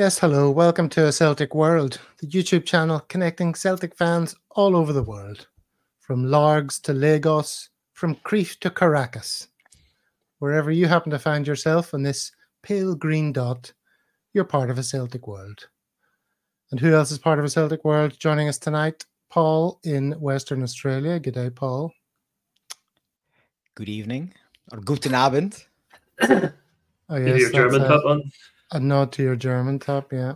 Yes, hello. Welcome to a Celtic World, the YouTube channel connecting Celtic fans all over the world, from Largs to Lagos, from Crete to Caracas. Wherever you happen to find yourself on this pale green dot, you're part of a Celtic world. And who else is part of a Celtic world? Joining us tonight, Paul in Western Australia. Good day, Paul. Good evening, or guten Abend. Oh, Give yes, your German that's uh, a, on. A nod to your German top, yeah.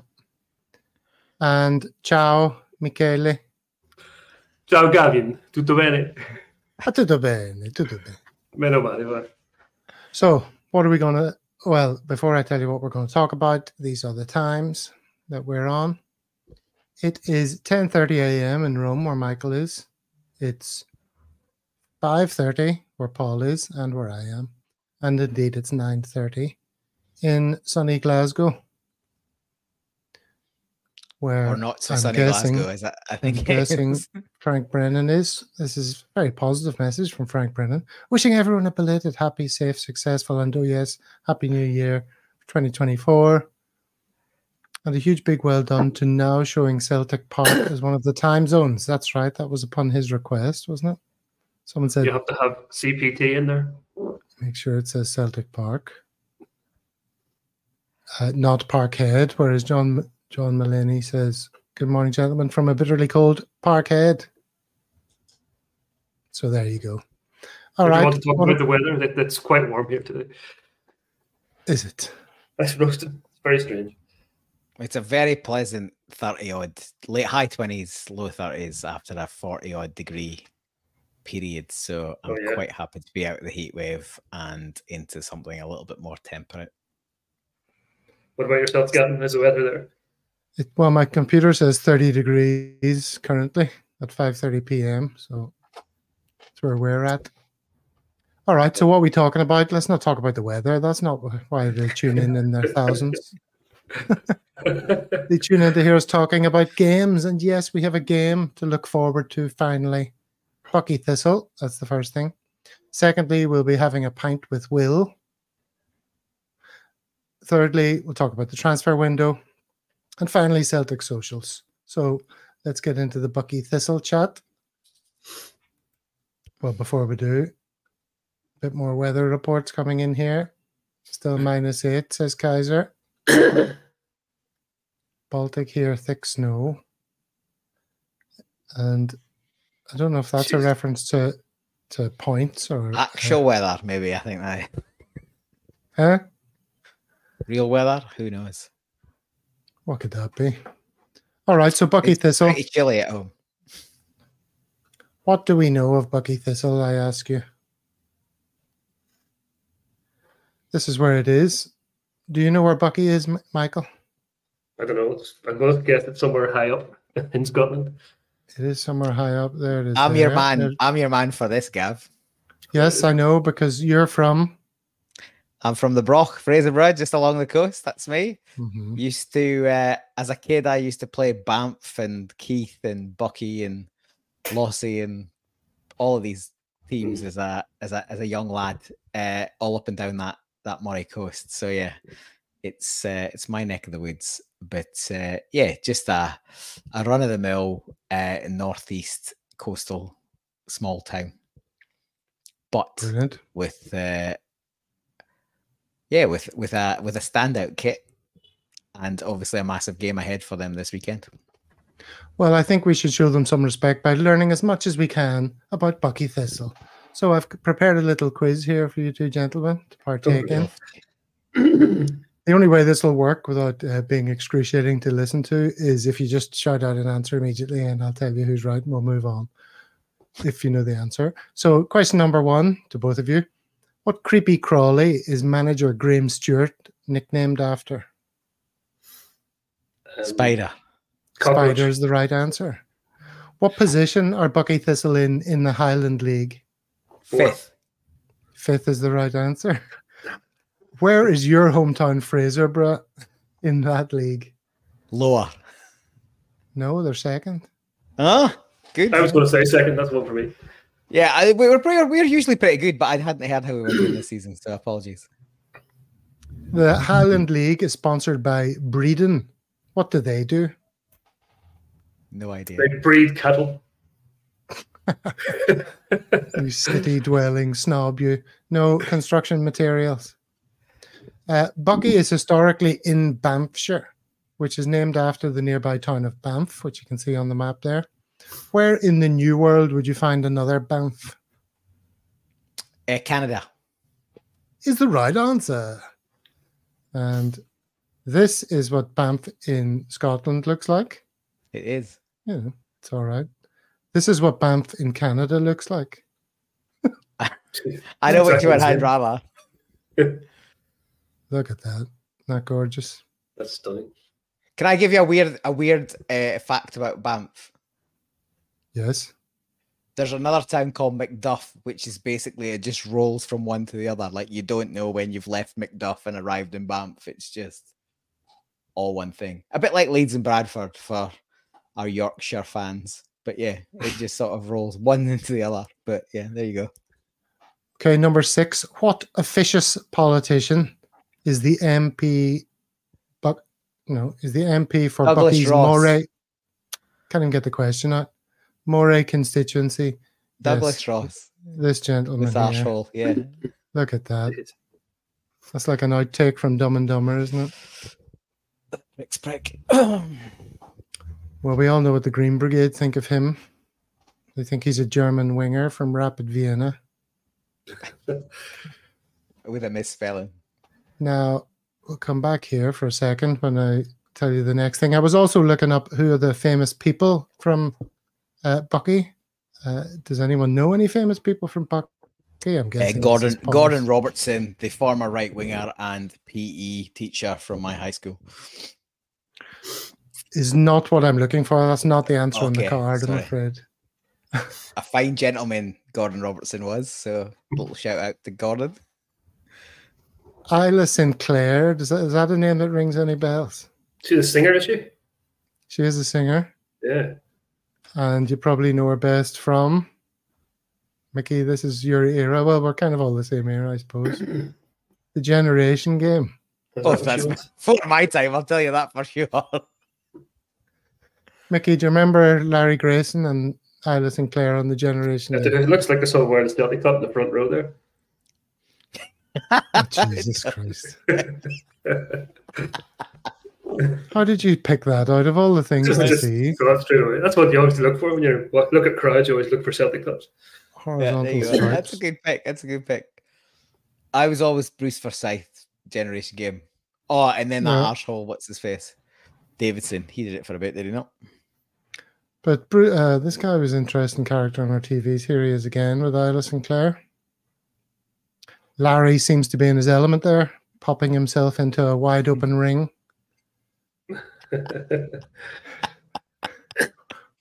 And ciao, Michele. Ciao Gavin, tutto bene? Ah, tutto bene, tutto bene. Meno male, va. So, what are we going to? Well, before I tell you what we're going to talk about, these are the times that we're on. It is 10:30 a.m. in Rome, where Michael is. It's 5:30 where Paul is and where I am, and indeed it's 9:30 in sunny Glasgow, where Or not so I'm sunny guessing- Glasgow, is it? I think it guessing- Frank Brennan is. This is a very positive message from Frank Brennan, wishing everyone a belated, happy, safe, successful, and oh yes, happy new year 2024. And a huge big well done to now showing Celtic Park as one of the time zones. That's right. That was upon his request, wasn't it? Someone said, You have to have CPT in there. make sure it says Celtic Park, uh, not Parkhead. Whereas John John Mulaney says, "Good morning, gentlemen, from a bitterly cold Parkhead." So there you go. All if right, you want to talk about the weather, that, that's quite warm here today. is it? I suppose it's very strange. It's a very pleasant 30 odd, late high 20s, low 30s after a 40 odd degree period. So I'm Oh, yeah. quite happy to be out of the heat wave and into something a little bit more temperate. What about yourself, Gavin? How's the weather there? It, well, my computer says 30 degrees currently at 5:30 p.m. So that's where we're at. All right. So what are we talking about? Let's not talk about the weather. That's not why they tune in in their thousands. They tune in to hear us talking about games, and yes, we have a game to look forward to. Finally, Buckie Thistle. That's the first thing. Secondly, we'll be having a pint with Will. Thirdly, we'll talk about the transfer window. And finally, Celtic socials. So let's get into the Buckie Thistle chat. Well, before we do, a bit more weather reports coming in here. Still minus eight, says Kaiser. Baltic here, thick snow. And I don't know if that's a reference to to points or uh, Actual weather, maybe. I think that huh? Real weather, who knows? What could that be? All right, so Buckie It's Thistle. Pretty chilly at home. What do we know of Buckie Thistle? I ask you. This is where it is. Do you know where Buckie is, M- Michael? I don't know. It's- I'm going to guess it's somewhere high up in Scotland. It is somewhere high up there. It is I'm your man. There- I'm your man for this, Gav. Yes, I know because you're from. I'm from the Broch, Fraserburgh, just along the coast. That's me. Mhm. Used to, uh, as a kid, I used to play Banff and Keith and Buckie and Lossie and all of these teams as a as a as a young lad, uh, all up and down that that Moray coast. So yeah, it's uh, it's my neck of the woods. But uh, yeah, just a a run of the mill uh, northeast coastal small town, but Brilliant. with uh, yeah, with with a with a standout kit, and obviously a massive game ahead for them this weekend. Well, I think we should show them some respect by learning as much as we can about Buckie Thistle. So I've prepared a little quiz here for you two gentlemen to partake in. The only way this will work without uh, being excruciating to listen to is if you just shout out an answer immediately, and I'll tell you who's right, and we'll move on if you know the answer. So, question number one to both of you: What creepy crawly is manager Graeme Stewart nicknamed after? Um, Spider. cockroach. Spider is the right answer. What position are Buckie Thistle in in the Highland League? Fifth. Fifth is the right answer. Where is your hometown Fraserburgh in that league? Lower. No, they're second. Oh, good. I was going to say second. That's one for me. Yeah, I, we were pretty, we were usually pretty good, but I hadn't heard how we were doing this season, so apologies. The Highland League is sponsored by Breedon. What do they do? No idea. They breed cattle. You city dwelling snob, you. No construction materials. Uh, Buckie is historically in Banffshire, which is named after the nearby town of Banff, which you can see on the map there. Where in the New World would you find another Banff? Uh, Canada. Is the right answer. And this is what Banff in Scotland looks like. It is. Yeah, it's all right. This is what Banff in Canada looks like. I know which Exactly one the I'd Look at that. Not gorgeous. That's stunning. Can I give you a weird a weird uh, fact about Banff? Yes. There's another town called Macduff, which is basically it just rolls from one to the other. Like you don't know when you've left Macduff and arrived in Banff. It's just all one thing. A bit like Leeds and Bradford for our Yorkshire fans. But yeah, it just sort of rolls one into the other. But yeah, there you go. Okay, number six. What officious politician is the MP? But no, is the MP for Douglas Buckie's Ross. Moray? Can't even get the question out. Moray constituency. Douglas Yes, Ross. This gentleman. This here. Yeah. Look at that. That's like an outtake from Dumb and Dumber, isn't it? Mixed prick. Well, we all know what the Green Brigade think of him. They think he's a German winger from Rapid Vienna. With a misspelling. Now, we'll come back here for a second when I tell you the next thing. I was also looking up who are the famous people from uh, Buckie. Uh, does anyone know any famous people from Buckie? I'm Uh, guessing. this Gordon. Gordon Robertson, the former right winger and PE teacher from my high school. is not what I'm looking for. That's not the answer on the Okay, card, I'm afraid. A fine gentleman, Gordon Robertson was. So, little shout out to Gordon. Isla Sinclair. Does that, is that a name that rings any bells? She's a singer, is she? She is a singer, Yeah. And you probably know her best from Mickey. This is your era. Well, we're kind of all the same era, I suppose. the Generation Game. Oh, that that's for my time. I'll tell you that for sure. Mickey, do you remember Larry Grayson and Isla Sinclair on the Generation It it looks like the song wearing the Celtic club in the front row there. Oh, Jesus Christ. How did you pick that out of all the things Just, I just see? go off straight away. That's what you always look for when you look at crowds. You always look for Celtic clubs. Horizontal you go. That's a good pick. That's a good pick. I was always Bruce Forsyth generation game. Oh, and then that Yeah. arsehole, what's his face? Davidson. He did it for a bit, did he not? But uh, this guy was an interesting character on our TVs. Here he is again with Isla Sinclair. Larry seems to be in his element there, popping himself into a wide open ring.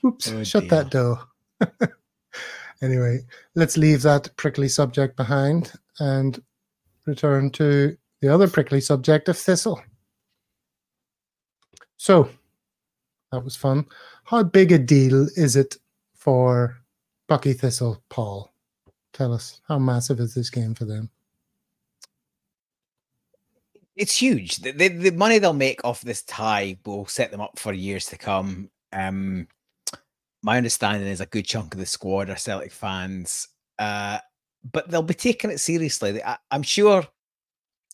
Oops, Oh, shut that door. anyway, let's leave that prickly subject behind and return to the other prickly subject of Thistle. So, that was fun. How big a deal is it for Buckie Thistle, Paul? Tell us, how massive is this game for them? It's huge. The, the, the money they'll make off this tie will set them up for years to come. Um, my understanding is a good chunk of the squad are Celtic fans, uh, but they'll be taking it seriously. I, I'm sure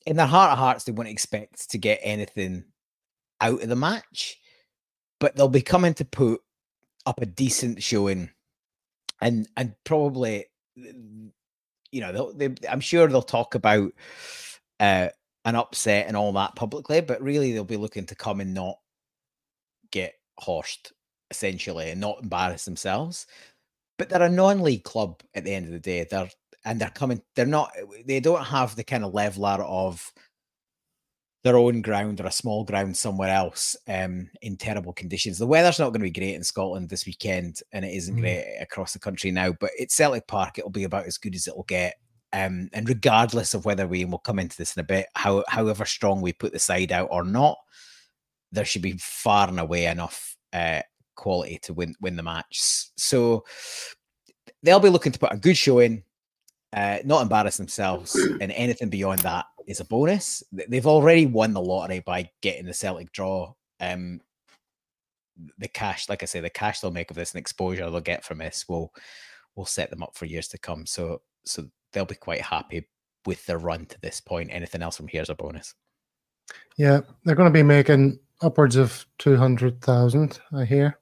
in their heart of hearts they wouldn't expect to get anything out of the match, but they'll be coming to put up a decent showing, and and probably, you know, they'll, they, I'm sure they'll talk about. Uh, an upset and all that publicly, but really they'll be looking to come and not get horsed essentially and not embarrass themselves. But they're a non-league club at the end of the day. They're and they're coming. They're not. They don't have the kind of leveler of their own ground or a small ground somewhere else um, in terrible conditions. The weather's not going to be great in Scotland this weekend, and it isn't Mm. great across the country now. But at Celtic Park, it'll be about as good as it'll get. Um, and regardless of whether we and we'll come into this in a bit, how however strong we put the side out or not, there should be far and away enough uh, quality to win win the match. So they'll be looking to put a good show in, uh, not embarrass themselves, and anything beyond that is a bonus. They've already won the lottery by getting the Celtic draw. Um, the cash, like I say, the cash they'll make of this and exposure they'll get from this will will set them up for years to come. So so they'll be quite happy with their run to this point. Anything else from here is a bonus. Yeah, they're going to be making upwards of two hundred thousand. I hear,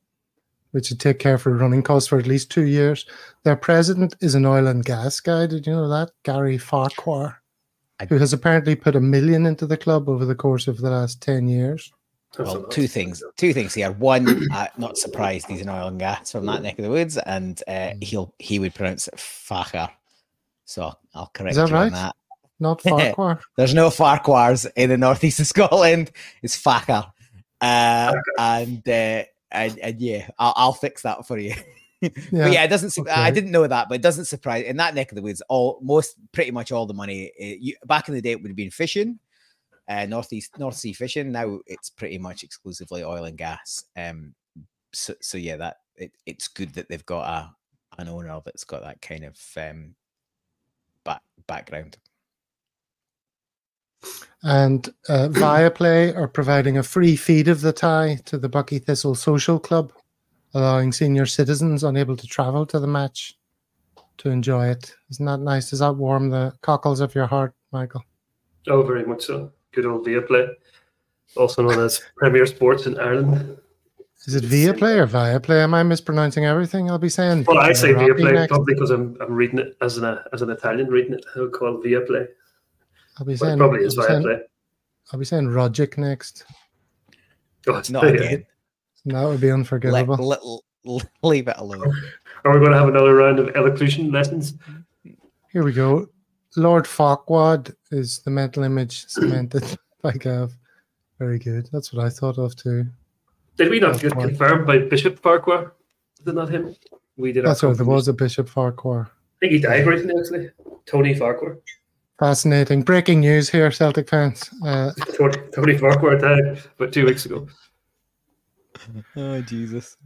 which would take care for running costs for at least two years. Their president is an oil and gas guy. Did you know that Gary Farquhar, I- who has apparently put a million into the club over the course of the last ten years. Well, two things. Two things here. One, uh, not surprised he's an oil and gas from that neck of the woods, and uh, he'll he would pronounce it Fachar. So I'll, correct that you on that. Not Farquhar. There's no Farquhars in the northeast of Scotland. It's Fachar. Uh, and, uh, and and yeah, I'll, I'll fix that for you. Yeah. But yeah, it doesn't. su- I didn't know that, but it doesn't surprise. In that neck of the woods, all most pretty much all the money. Uh, you, back in the day, it would have been fishing, uh, northeast North Sea fishing. Now it's pretty much exclusively oil and gas. Um, so so yeah, that it, it's good that they've got a an owner that's got that kind of um back background. And uh, Viaplay are providing a free feed of the tie to the Buckie Thistle Social Club, allowing senior citizens unable to travel to the match to enjoy it. Isn't that nice? Does that warm the cockles of your heart, Michael? Oh, very much so. Good old Viaplay, also known as Premier Sports in Ireland. Is it Viaplay or Viaplay? Am I mispronouncing everything? I'll be saying. Well, I say via Rocky Viaplay next. probably because I'm I'm reading it as an as an Italian reading it. I would call it Viaplay. I'll be But it saying. probably is I'll be saying, Viaplay. I'll be saying Rogic next. Oh, it's Not yeah. again. That would be Let, unforgivable. let, l- leave it alone. Are we going to have another round of elocution lessons? Here we go. Lord Farquaad is the mental image cemented by Gav. Very good. That's what I thought of too. Did we not That's get fine. confirmed by Bishop Farquhar? Is it not him? We did. our That's right. There was a Bishop Farquhar. I think he died recently, actually. Tony Farquhar. Fascinating. Breaking news here, Celtic fans. Uh, Tony, Tony Farquhar died about two weeks ago. Oh Jesus!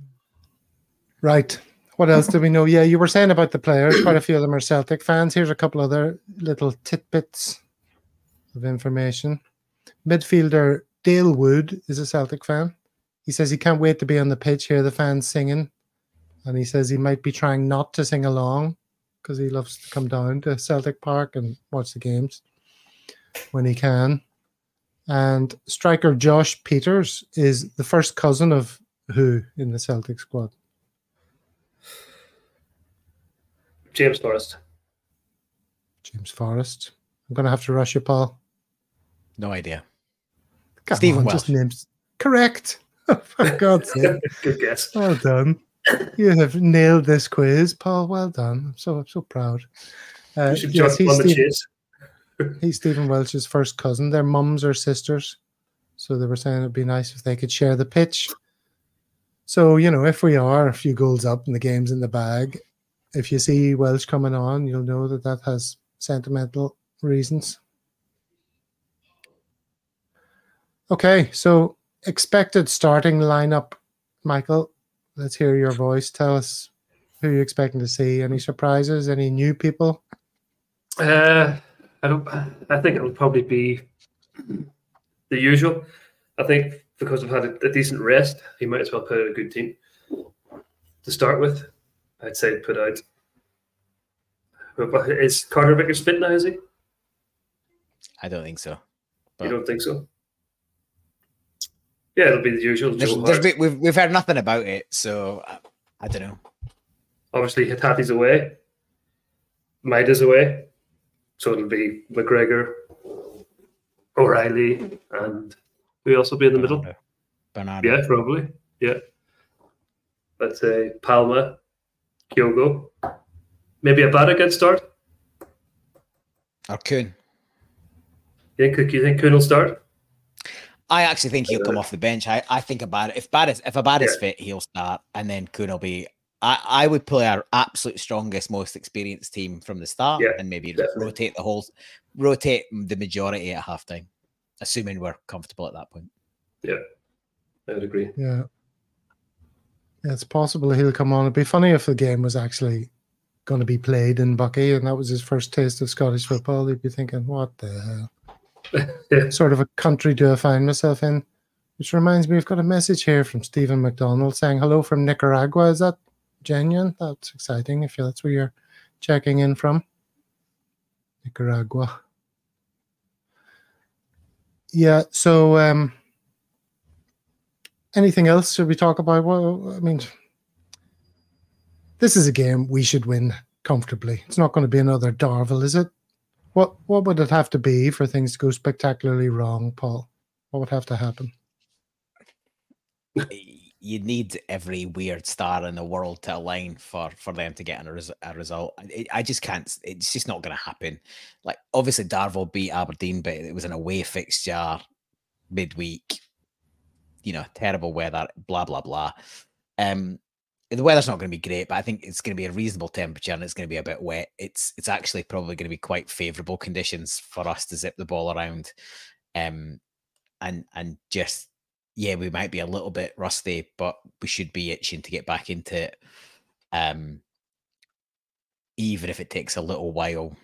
right. What else do we know? Yeah, you were saying about the players. Quite a few of them are Celtic fans. Here's a couple other little tidbits of information. Midfielder Dale Wood is a Celtic fan. He says he can't wait to be on the pitch, hear the fans singing. And he says he might be trying not to sing along because he loves to come down to Celtic Park and watch the games when he can. And striker Josh Peters is the first cousin of who in the Celtic squad? James Forrest. James Forrest. I'm going to have to rush you, Paul. No idea. Come Stephen on, just Welsh. names. Correct. For God's sake. Good guess. Well done. You have nailed this quiz, Paul. Well done. I'm so I'm so proud. Uh, yes, he's, on the Steve, chase. he's Stephen Welsh's first cousin. Their mums are sisters. So they were saying it'd be nice if they could share the pitch. So, you know, if we are a few goals up and the game's in the bag, if you see Welsh coming on, you'll know that that has sentimental reasons. Okay, so expected starting lineup, Michael. Let's hear your voice. Tell us who you're expecting to see. Any surprises? Any new people? Uh, I don't. I think it'll probably be the usual. I think because I've had a, a decent rest, he might as well put out a good team to start with. I'd say put out. But Is Carter Vickers fit now? Is he? I don't think so. You don't think so? Yeah, it'll be the usual. there's, Joe there's Hart. been, we've we've heard nothing about it, so I, I don't know. Obviously, Hatate's away. Maeda's away. So it'll be McGregor, O'Riley, and we also be in the middle. Bernardo. Bernardo. Yeah, probably. Yeah. Let's say Palma, Kyogo. Maybe a Bada good start. Or Kuhn. Think, you think Kuhn will start? I actually think he'll come uh, off the bench. I, I think about it. If Bad is if Abad is Yeah. fit, he'll start, and then Kuhn will be. I, I would play our absolute strongest, most experienced team from the start, Yeah, and maybe definitely. rotate the whole, rotate the majority at halftime, assuming we're comfortable at that point. Yeah, I would agree. Yeah. Yeah, it's possible he'll come on. It'd be funny if the game was actually going to be played in Buckie and that was his first taste of Scottish football. He'd be thinking, what the hell? Sort of a country do I find myself in? Which reminds me, we've got a message here from Stephen McDonald saying hello from Nicaragua. Is that genuine? That's exciting. If that's where you're checking in from, Nicaragua. Yeah. So, um, anything else should we talk about? Well, I mean, this is a game we should win comfortably. It's not going to be another Darvel, is it? What what would it have to be for things to go spectacularly wrong, Paul? What would have to happen? you need every weird star in the world to align for for them to get a, res- a result. I, I just can't. It's just not going to happen. Like obviously, Darvel beat Aberdeen, but it was an away fixture midweek. You know, terrible weather. Blah blah blah. Um, the weather's not going to be great, but I think it's going to be a reasonable temperature and it's going to be a bit wet. It's it's actually probably going to be quite favourable conditions for us to zip the ball around, um, and and just yeah, we might be a little bit rusty, but we should be itching to get back into it. Um, even if it takes a little while,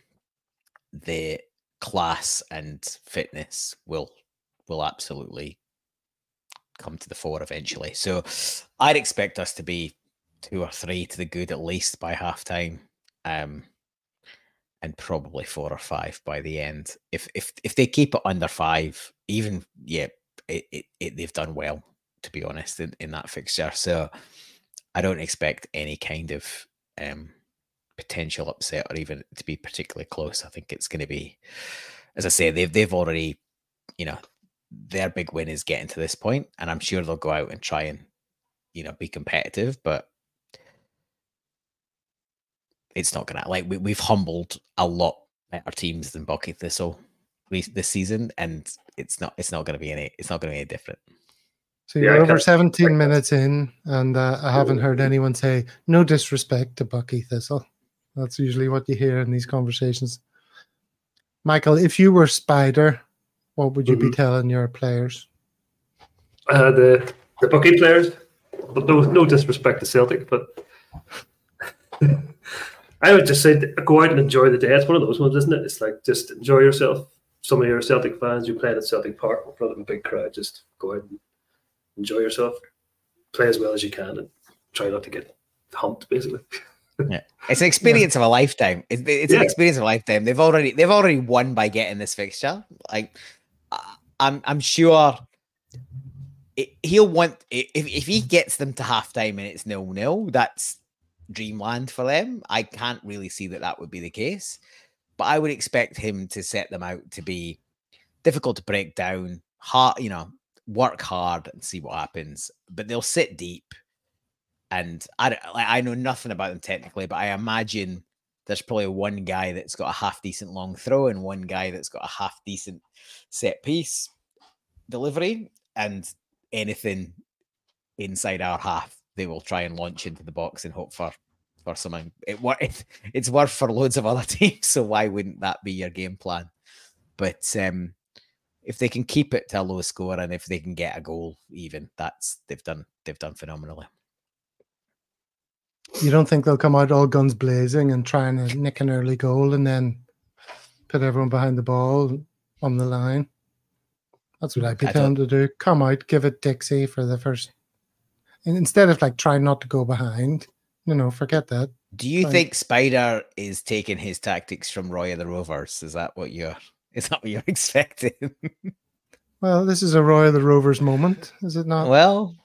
the class and fitness will will absolutely come to the fore eventually. So I'd expect us to be two or three to the good at least by half time. Um, and probably four or five by the end. If if if they keep it under five, even yeah, it, it, it they've done well to be honest in, in that fixture. So I don't expect any kind of um potential upset or even to be particularly close. I think it's going to be, as I say, they've they've already, you know, their big win is getting to this point, and I'm sure they'll go out and try and, you know, be competitive. But it's not gonna like we, we've humbled a lot better teams than Buckie Thistle this season, and it's not it's not gonna be any it's not gonna be any different. So you're I over 17 minutes in, and uh, I haven't heard anyone say no disrespect to Buckie Thistle. That's usually what you hear in these conversations. Michael, if you were Spider, what would you be Mhm. telling your players? Uh, the the Buckie players, but no no disrespect to Celtic, but I would just say go out and enjoy the day. It's one of those ones, isn't it? It's like just enjoy yourself. Some of your Celtic fans, you're playing at Celtic Park in front of a big crowd. Just go out and enjoy yourself. Play as well as you can, and try not to get humped. Basically, It's an experience of a lifetime. It's, it's an experience of a lifetime. They've already they've already won by getting this fixture. Like I'm I'm sure it, he'll want if if he gets them to halftime and it's nil nil, that's dreamland for them. I can't really see that that would be the case, but I would expect him to set them out to be difficult to break down, hard, you know, work hard and see what happens. But they'll sit deep and I don't, like, I know nothing about them technically, but I imagine there's probably one guy that's got a half decent long throw and one guy that's got a half decent set piece delivery, and anything inside our half, they will try and launch into the box and hope for for something. It, it it's worked for loads of other teams, so why wouldn't that be your game plan? But um, if they can keep it to a low score and if they can get a goal, even that's they've done they've done phenomenally. You don't think they'll come out all guns blazing and try and nick an early goal and then put everyone behind the ball on the line? That's what I'd be telling to do. Come out, give it Dixie for the first. And instead of like trying not to go behind, you know, forget that. Do you Fine. think Spider is taking his tactics from Roy of the Rovers? Is that what you're is that what you're expecting? Well, this is a Roy of the Rovers moment, is it not? well,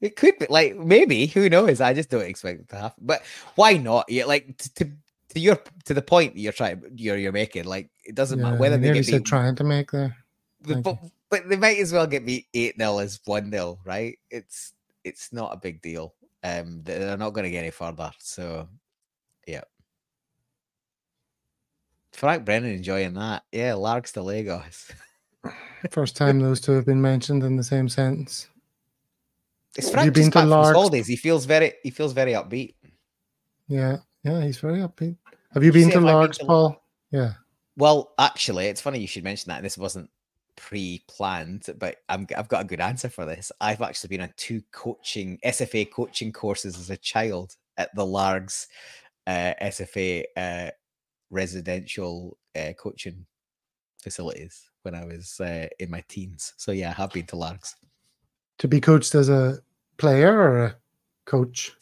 it could be like maybe who knows? I just don't expect it to happen. But why not? Yeah, like t- to to your to the point you're trying you're you're making. Like it doesn't matter whether they nearly get beat, trying to make there. But, but they might as well get beat eight 0 as one 0 right? It's it's not a big deal. Um, they- they're not going to get any further. So, yeah. Frank Brennan enjoying that. Yeah, Largs to Lagos. First time those two have been mentioned in the same sentence. It's Frank been to back from his Largs? holidays. He feels very he feels very upbeat. Yeah, yeah, he's very upbeat. Have you you been to I been Largs, to- Paul? Yeah. Well, actually, it's funny you should mention that. This wasn't pre-planned, but I'm, I've got a good answer for this. I've actually been on two coaching SFA coaching courses as a child at the Largs uh, SFA uh, residential uh, coaching facilities when I was uh, in my teens. So yeah, I have been to Largs. To be coached as a player or a coach?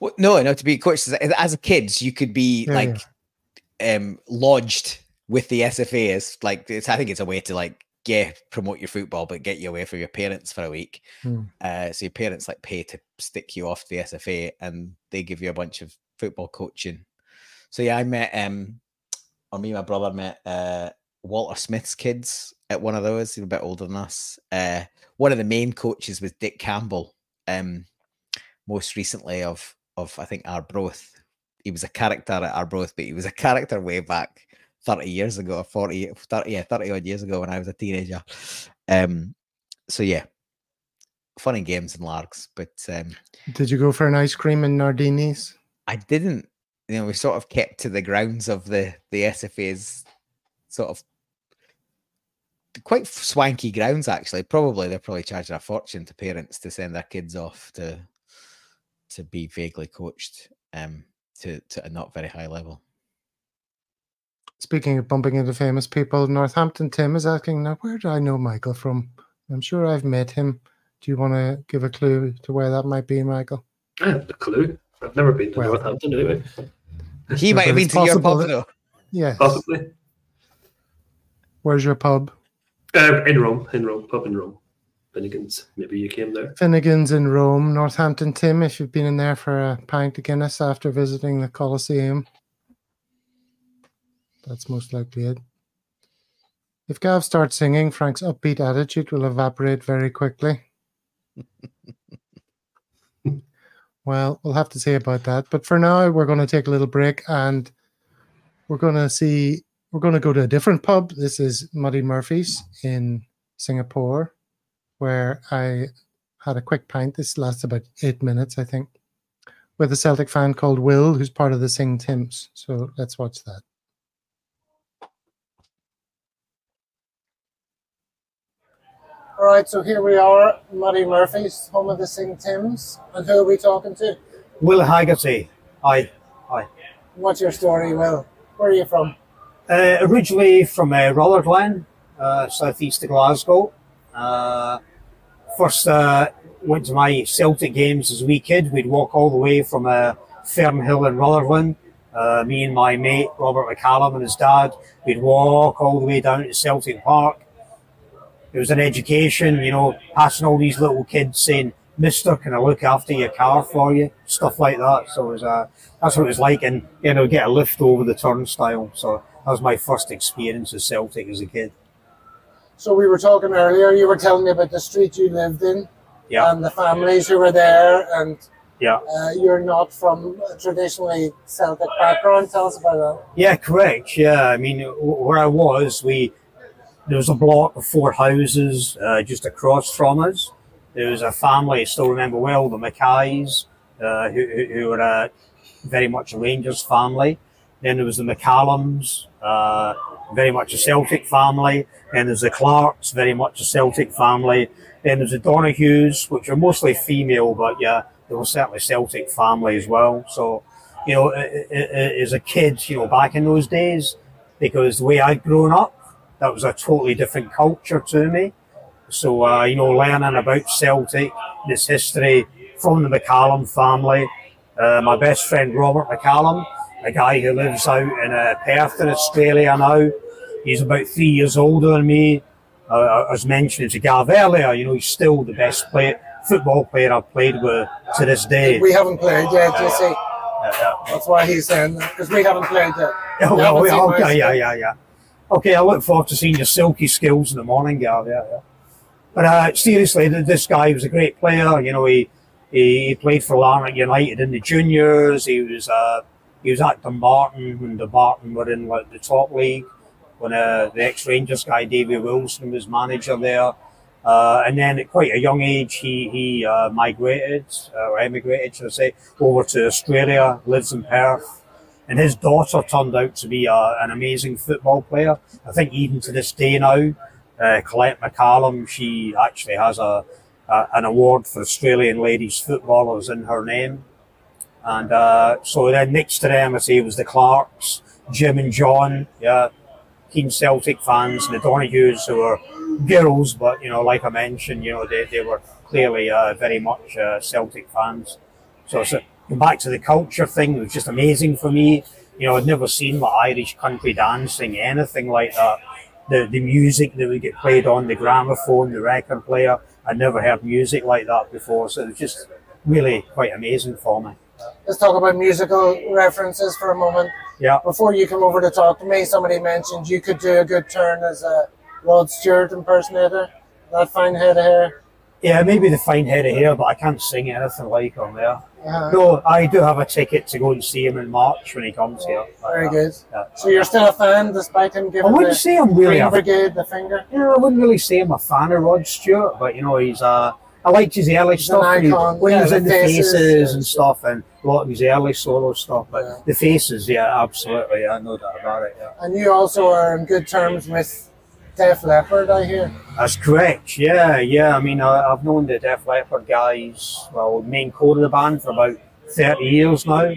Well, no, no. To be coached as a, as a kid, you could be Yeah, like um lodged with the SFA as like it's. I think it's a way to like yeah promote your football, but get you away from your parents for a week. Hmm. Uh, so your parents like pay to stick you off the SFA, and they give you a bunch of football coaching. So yeah, I met um, or me and my brother met uh Walter Smith's kids at one of those. He's a bit older than us. Uh, one of the main coaches was Dick Campbell. Um, most recently of of I think Arbroath. He was a character at Arbroath, but he was a character way back 30 years ago, or 40, 30, yeah, 30 odd years ago when I was a teenager. Um, so yeah, fun and games and larks, but um, Did you go for an ice cream in Nardini's? I didn't. You know, we sort of kept to the grounds of the the SFA's sort of quite swanky grounds. Actually, probably they're probably charging a fortune to parents to send their kids off to to be vaguely coached um, to to a not very high level. Speaking of bumping into famous people, Northampton Tim is asking now, where do I know Michael from? I'm sure I've met him. Do you want to give a clue to where that might be, Michael? I have the clue. I've never been to Well- Northampton anyway. He might have been to your pub that- though. Yes. Possibly. Where's your pub? Uh, in Rome, in Rome, pub in Rome. Finnegan's. Maybe you came there. Finnegan's in Rome, Northampton Tim, if you've been in there for a pint of Guinness after visiting the Colosseum. That's most likely it. If Gav starts singing, Frank's upbeat attitude will evaporate very quickly. well, we'll have to see about that. But for now, we're going to take a little break and we're going to see, we're going to go to a different pub. This is Muddy Murphy's in Singapore, where I had a quick pint. This lasts about eight minutes, I think, with a Celtic fan called Will, who's part of the Sing Tims. So let's watch that. All right, so here we are, Muddy Murphy's, home of the Sing Tims. And who are we talking to? Will Haggerty. Aye, aye. What's your story, Will? Where are you from? Uh, originally from uh, Rutherglen, uh, southeast of Glasgow. Uh, first uh, went to my Celtic games as a wee kid. We'd walk all the way from uh, Fernhill in Rutherglen. Uh, me and my mate Robert McCallum and his dad. We'd walk all the way down to Celtic Park. It was an education, you know, passing all these little kids saying, "Mister, can I look after your car for you?" Stuff like that. So it was uh, that's what it was like, and you know, get a lift over the turnstile. So that was my first experience of Celtic as a kid. So we were talking earlier, you were telling me about the street you lived in Yeah, and the families who were there, and yeah, uh, you're not from a traditionally Celtic background. Tell us about that. yeah, correct. Yeah, I mean, where I was, we there was a block of four houses uh, just across from us. There was a family I still remember well, the Mackays, uh, who, who, were uh, very much a Rangers family. Then there was the McCallums, uh, very much a Celtic family. Then there's the Clarks, very much a Celtic family. Then there's the Donahues, which are mostly female, but yeah, they were certainly Celtic family as well. So, you know, as a kid, you know, back in those days, because the way I'd grown up, that was a totally different culture to me. So, uh, you know, learning about Celtic, its history from the McCallum family. Uh, my best friend Robert McCallum, a guy who lives out in uh, Perth in Australia now. He's about three years older than me. Uh, I was mentioning to Gav earlier, you know, he's still the best player, football player I've played with to this day. We haven't played yet. Uh, That's why he's saying that, because we haven't played yet. Oh, You well, haven't seen well, my okay, yeah, yeah, yeah. Okay, I look forward to seeing your silky skills in the morning, Gav. Yeah, yeah. But uh, seriously, this guy was a great player. You know, he he, he played for Larnac United in the juniors. He was uh, he was at Dumbarton when Dumbarton were in like the top league. When uh, the ex Rangers guy Davy Wilson was manager there. Uh, and then at quite a young age, he he uh, migrated uh, or emigrated, should I say, over to Australia. Lives in Perth and his daughter turned out to be uh, an amazing football player. I think even to this day now, uh, Collette McCallum, she actually has a, a an award for Australian ladies footballers in her name. And uh, so then next to them, I say, was the Clarks, Jim and John. Yeah, keen Celtic fans, the Donohues who were girls, but you know, like I mentioned, you know, they, they were clearly uh, very much uh, Celtic fans. So, so back to the culture thing, it was just amazing for me. You know, I'd never seen like Irish country dancing, anything like that. The the music that would get played on the gramophone, the record player. I'd never heard music like that before, so it was just really quite amazing for me. Let's talk about musical references for a moment. Yeah. Before you come over to talk to me, somebody mentioned you could do a good turn as a Rod Stewart impersonator. That fine head of hair. Yeah, maybe the fine head of hair, but I can't sing anything like him there. Uh, No, I do have a ticket to go and see him in March when he comes here. Very good. Yeah. So you're still a fan despite him giving I wouldn't the say I'm really Green a Brigade the finger? you know, I wouldn't really say I'm a fan of Rod Stewart, but you know, he's uh, I liked his early He's stuff when he, icon. he Yeah, was in the Faces, faces, and stuff, and a lot of his early solo stuff. But Yeah. the faces, yeah, absolutely, yeah, know that about it. Yeah. And you also are in good terms with Def Leppard, I hear. That's correct. Yeah, yeah. I mean, I, I've known the Def Leppard guys, well, main core of the band for about 30 years now.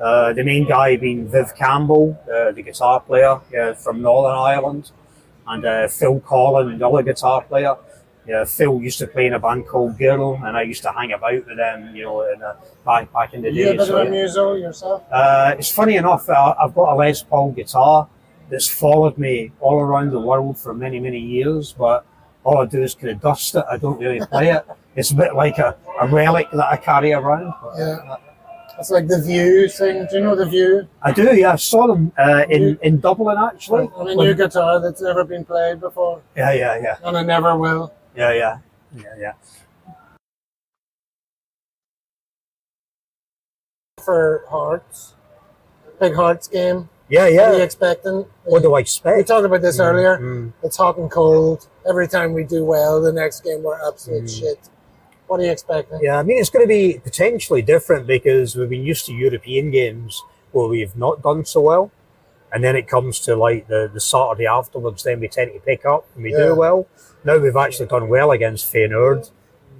Uh, the main guy being Viv Campbell, uh, the guitar player yeah, from Northern Ireland, and uh, Phil Collen, another guitar player. Yeah, Phil used to play in a band called Girl, and I used to hang about with them, you know, in, back back in the You a day. bit So, of a muso yourself? uh, it's funny enough, I've got a Les Paul guitar that's followed me all around the world for many, many years, but all I do is kind of dust it. I don't really play it. It's a bit like a, a relic that I carry around. Yeah. It's like the View thing. Do you know the View? I do, yeah. I saw them uh, in, in Dublin, actually. On a new guitar that's never been played before, Yeah, yeah, yeah. and I never will. Yeah, yeah. Yeah, yeah. For Hearts, big Hearts game. Yeah, yeah. What are you expecting? What do I expect? We talked about this earlier. Mm. It's hot and cold. Every time we do well, the next game we're absolute shit. What are you expecting? Yeah, I mean, it's going to be potentially different because we've been used to European games where we've not done so well. And then it comes to like the, the Saturday afterwards, then we tend to pick up and we Yeah. do well. Now we've actually done well against Feyenoord.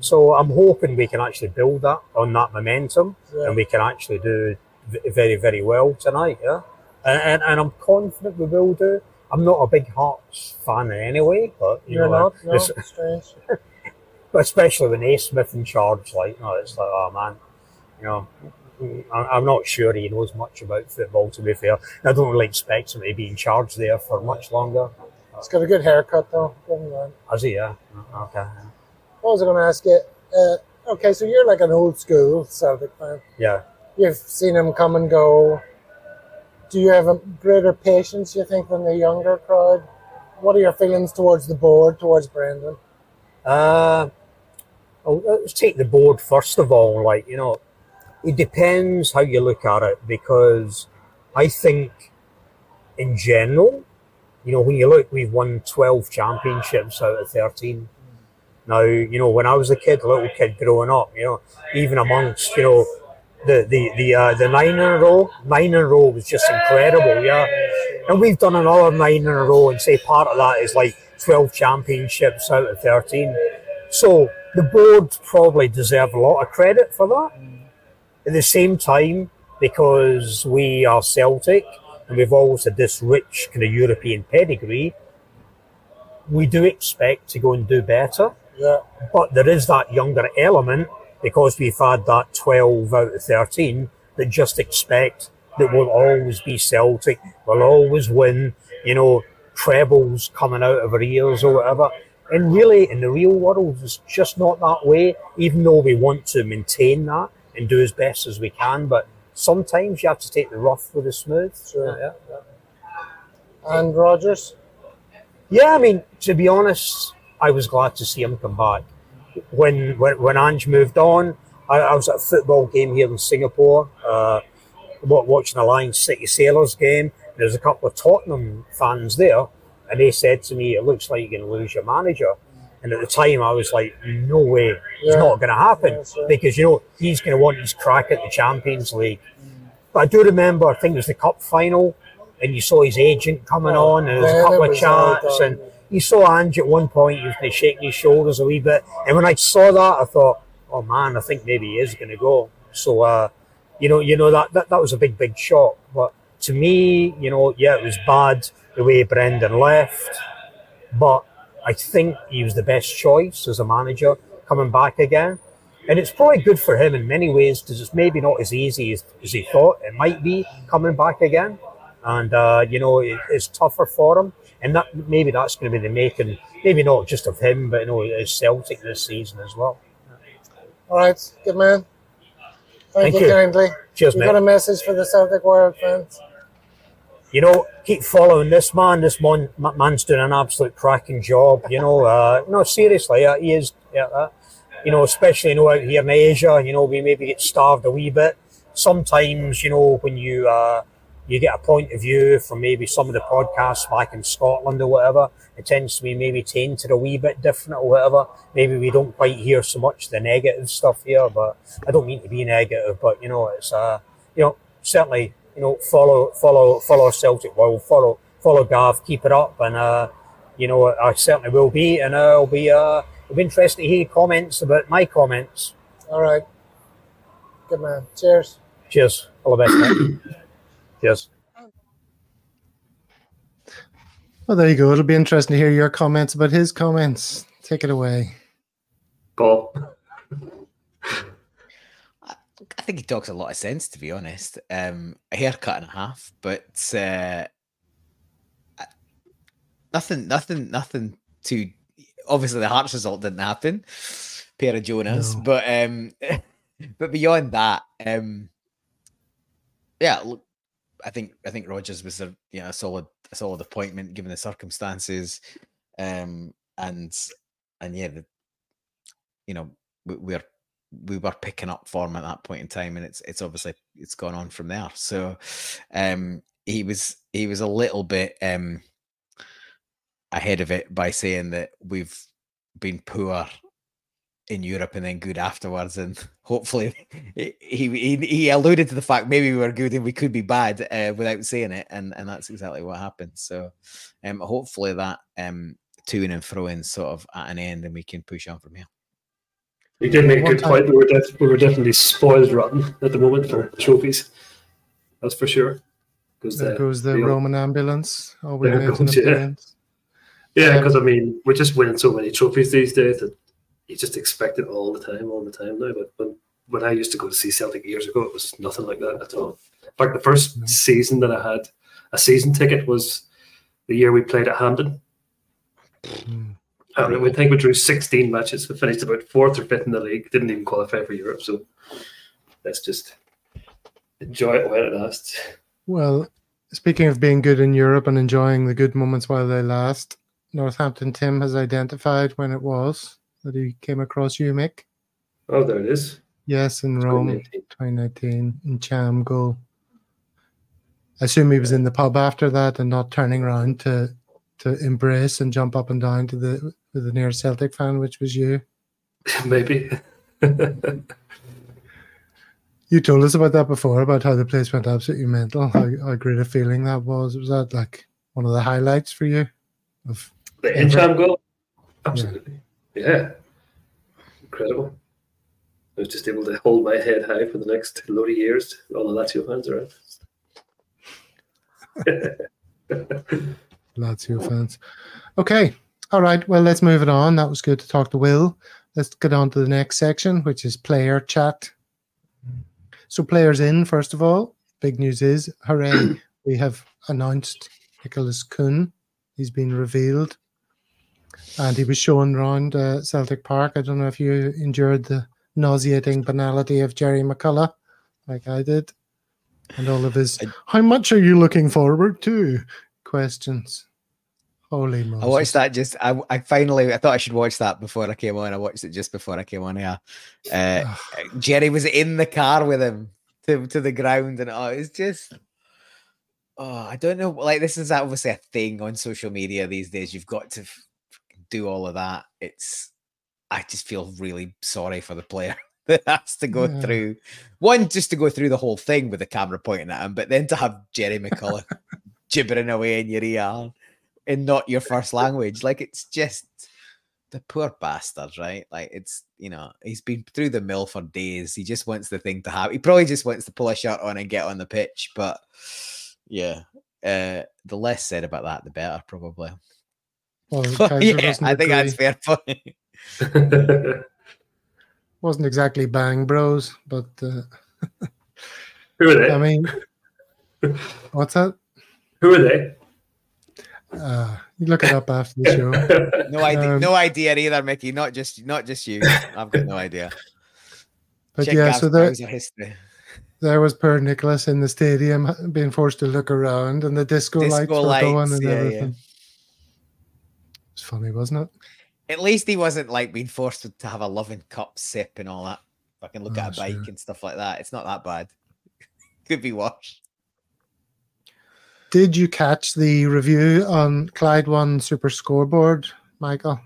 So I'm hoping we can actually build that on that momentum Yeah. and we can actually do v- very, very well tonight. Yeah. And, and, I'm confident we will do. I'm not a big Hearts fan anyway, but you You're know, not? No, it's- strange. but especially when Naismith in charge, like, no, it's like, oh man, you know, I'm not sure he knows much about football. To be fair, I don't really expect him to be in charge there for much longer. It's got a good haircut though. Give him that. Has he? Yeah. Okay. What was I going to ask you? Uh, okay, so you're like an old school Celtic fan. Yeah. You've seen him come and go. Do you have a greater patience, you think, than the younger crowd? What are your feelings towards the board, towards Brendan? Uh, well, let's take the board first of all. Like, you know, it depends how you look at it because I think in general, you know, when you look, we've won 12 championships out of 13. Now, you know, when I was a kid, a little kid growing up, you know, even amongst, you know, the the the uh, the nine in a row, nine in a row was just incredible, yeah. And we've done another nine in a row, and say part of that is like twelve championships out of thirteen. So the board probably deserve a lot of credit for that. At the same time, because we are Celtic and we've always had this rich kind of European pedigree, we do expect to go and do better. Yeah. But there is that younger element because we've had that 12 out of 13 that just expect that we'll always be Celtic, we'll always win, you know, trebles coming out of our ears or whatever. And really, in the real world, it's just not that way, even though we want to maintain that and do as best as we can. But sometimes you have to take the rough with the smooth. Sure. Yeah. And Rodgers? Yeah, I mean, to be honest, I was glad to see him come back. When when, when Ange moved on, I, I was at a football game here in Singapore, uh, watching a Lions City Sailors game. There's a couple of Tottenham fans there, and they said to me, "It looks like you're going to lose your manager." And at the time, I was like, "No way, it's not going to happen," Yeah, sure. because you know he's going to want his crack at the Champions League. But I do remember, I think it was the cup final, and you saw his agent coming Oh, on, and there was a couple of chats, and you saw Ange at one point, he was kind of shaking his shoulders a wee bit. And when I saw that, I thought, oh man, I think maybe he is going to go. So, uh, you know, you know that, that that was a big, big shock. But to me, you know, yeah, it was bad the way Brendan left, but I think he was the best choice as a manager coming back again. And it's probably good for him in many ways because it's maybe not as easy as, as he thought it might be coming back again. And, uh, you know, it, it's tougher for him. And that maybe that's going to be the making, maybe not just of him, but, you know, as Celtic this season as well. All right, good man. Thank, Thank you, you. kindly. Cheers, You mate. got a message for the Celtic World fans? you know, keep following this man. This man, man's doing an absolute cracking job. You know, uh, no, seriously, uh, he is. Yeah, uh, you know, especially you know out here in Asia, you know, we maybe get starved a wee bit. Sometimes, you know, when you uh, you get a point of view from maybe some of the podcasts back in Scotland or whatever, it tends to be maybe tainted a wee bit different or whatever. Maybe we don't quite hear so much the negative stuff here, but I don't mean to be negative, but you know, it's uh, you know, certainly, you know, follow, follow, follow Celtic World, follow, follow Gav, keep it up, and uh, you know, I certainly will be, and uh, I'll be, uh, it'll be interesting to hear comments about my comments. All right. Good man. Cheers. Cheers, all the best, mate. Cheers. Well, there you go. It'll be interesting to hear your comments about his comments. Take it away. Paul. I think he talks a lot of sense, to be honest. Um, a haircut and a half, but uh, nothing, nothing, nothing too. Obviously, the Hearts result didn't happen, pair of Jonas, No. but um, but beyond that, um, yeah, look, I think I think Rodgers was a you know a solid a solid appointment given the circumstances, um, and and yeah, the, you know we, we're we were picking up form at that point in time, and it's it's obviously it's gone on from there. So, um, he was he was a little bit um ahead of it by saying that we've been poor in Europe and then good afterwards, and hopefully he he, he alluded to the fact maybe we were good and we could be bad uh, without saying it, and and that's exactly what happened. So, um, hopefully that um to and fro in sort of at an end, and we can push on from here. You did make a good point. We were, def- we were definitely spoiled rotten at the moment for trophies. That's for sure. Because There goes the the- Roman ambulance. There goes, yeah. appearance. Yeah, Um, because I mean, we're just winning so many trophies these days that you just expect it all the time, all the time now. But when, when I used to go to see Celtic years ago, it was nothing like that at all. In fact, the first season that I had a season ticket was the year we played at Hampden. Mm. And we think we drew 16 matches. We finished about fourth or fifth in the league. Didn't even qualify for Europe. So let's just enjoy it while it lasts. Well, speaking of being good in Europe and enjoying the good moments while they last, Northampton Tim has identified when it was that he came across you, Mick. Oh, there it is. Yes, in Rome, 2019. 2019, Ntcham goal. I assume he was in the pub after that and not turning around to to embrace and jump up and down to the to the nearest Celtic fan, which was you. Maybe. You told us about that before, about how the place went absolutely mental. How, how great a feeling that was. Was that like one of the highlights for you? Of The Ntcham goal? Absolutely. Yeah. Yeah, incredible. I was just able to hold my head high for the next load of years. All the Lazio fans around. Lazio fans. Okay. All right. Well, let's move it on. That was good to talk to Will. Let's get on to the next section, which is player chat. So, players in, first of all. Big news is, hooray, we have announced Nicholas Kuhn. He's been revealed. And he was shown around uh, Celtic Park. I don't know if you endured the nauseating banality of Gerry McCulloch, like I did. And all of his, I- how much are you looking forward to? questions. Holy Moses. I watched that just. I, I finally. I thought I should watch that before I came on. I watched it just before I came on here. Uh, Gerry was in the car with him to to the ground, and oh, it's just. Oh, I don't know. Like this is obviously a thing on social media these days. You've got to do all of that. It's. I just feel really sorry for the player that has to go Yeah. through one just to go through the whole thing with the camera pointing at him, but then to have Gerry McCulloch gibbering away in your ear in not your first language. Like it's just the poor bastard, right? Like it's you know he's been through the mill for days. He just wants the thing to happen. He probably just wants to pull a shirt on and get on the pitch. But Yeah. Uh, the less said about that, the better, probably. Well, yeah, doesn't I think that's agree. fair point. wasn't exactly bang bros, but uh, Who are they? I mean, what's that? Who are they? Uh, you look it up after the show. No idea. Um, no idea either, Mickey. Not just not just you. I've got no idea. But Check yeah, Gav's so there, history. there was Per Nicholas in the stadium being forced to look around, and the disco, lights Disco were going and yeah, yeah. everything. It's funny, wasn't it? At least he wasn't like being forced to have a loving cup sip and all that. Fucking look Oh, at a bike sure. and stuff like that. It's not that bad. Could be worse. Did you catch the review on Clyde One Super Scoreboard, Michael?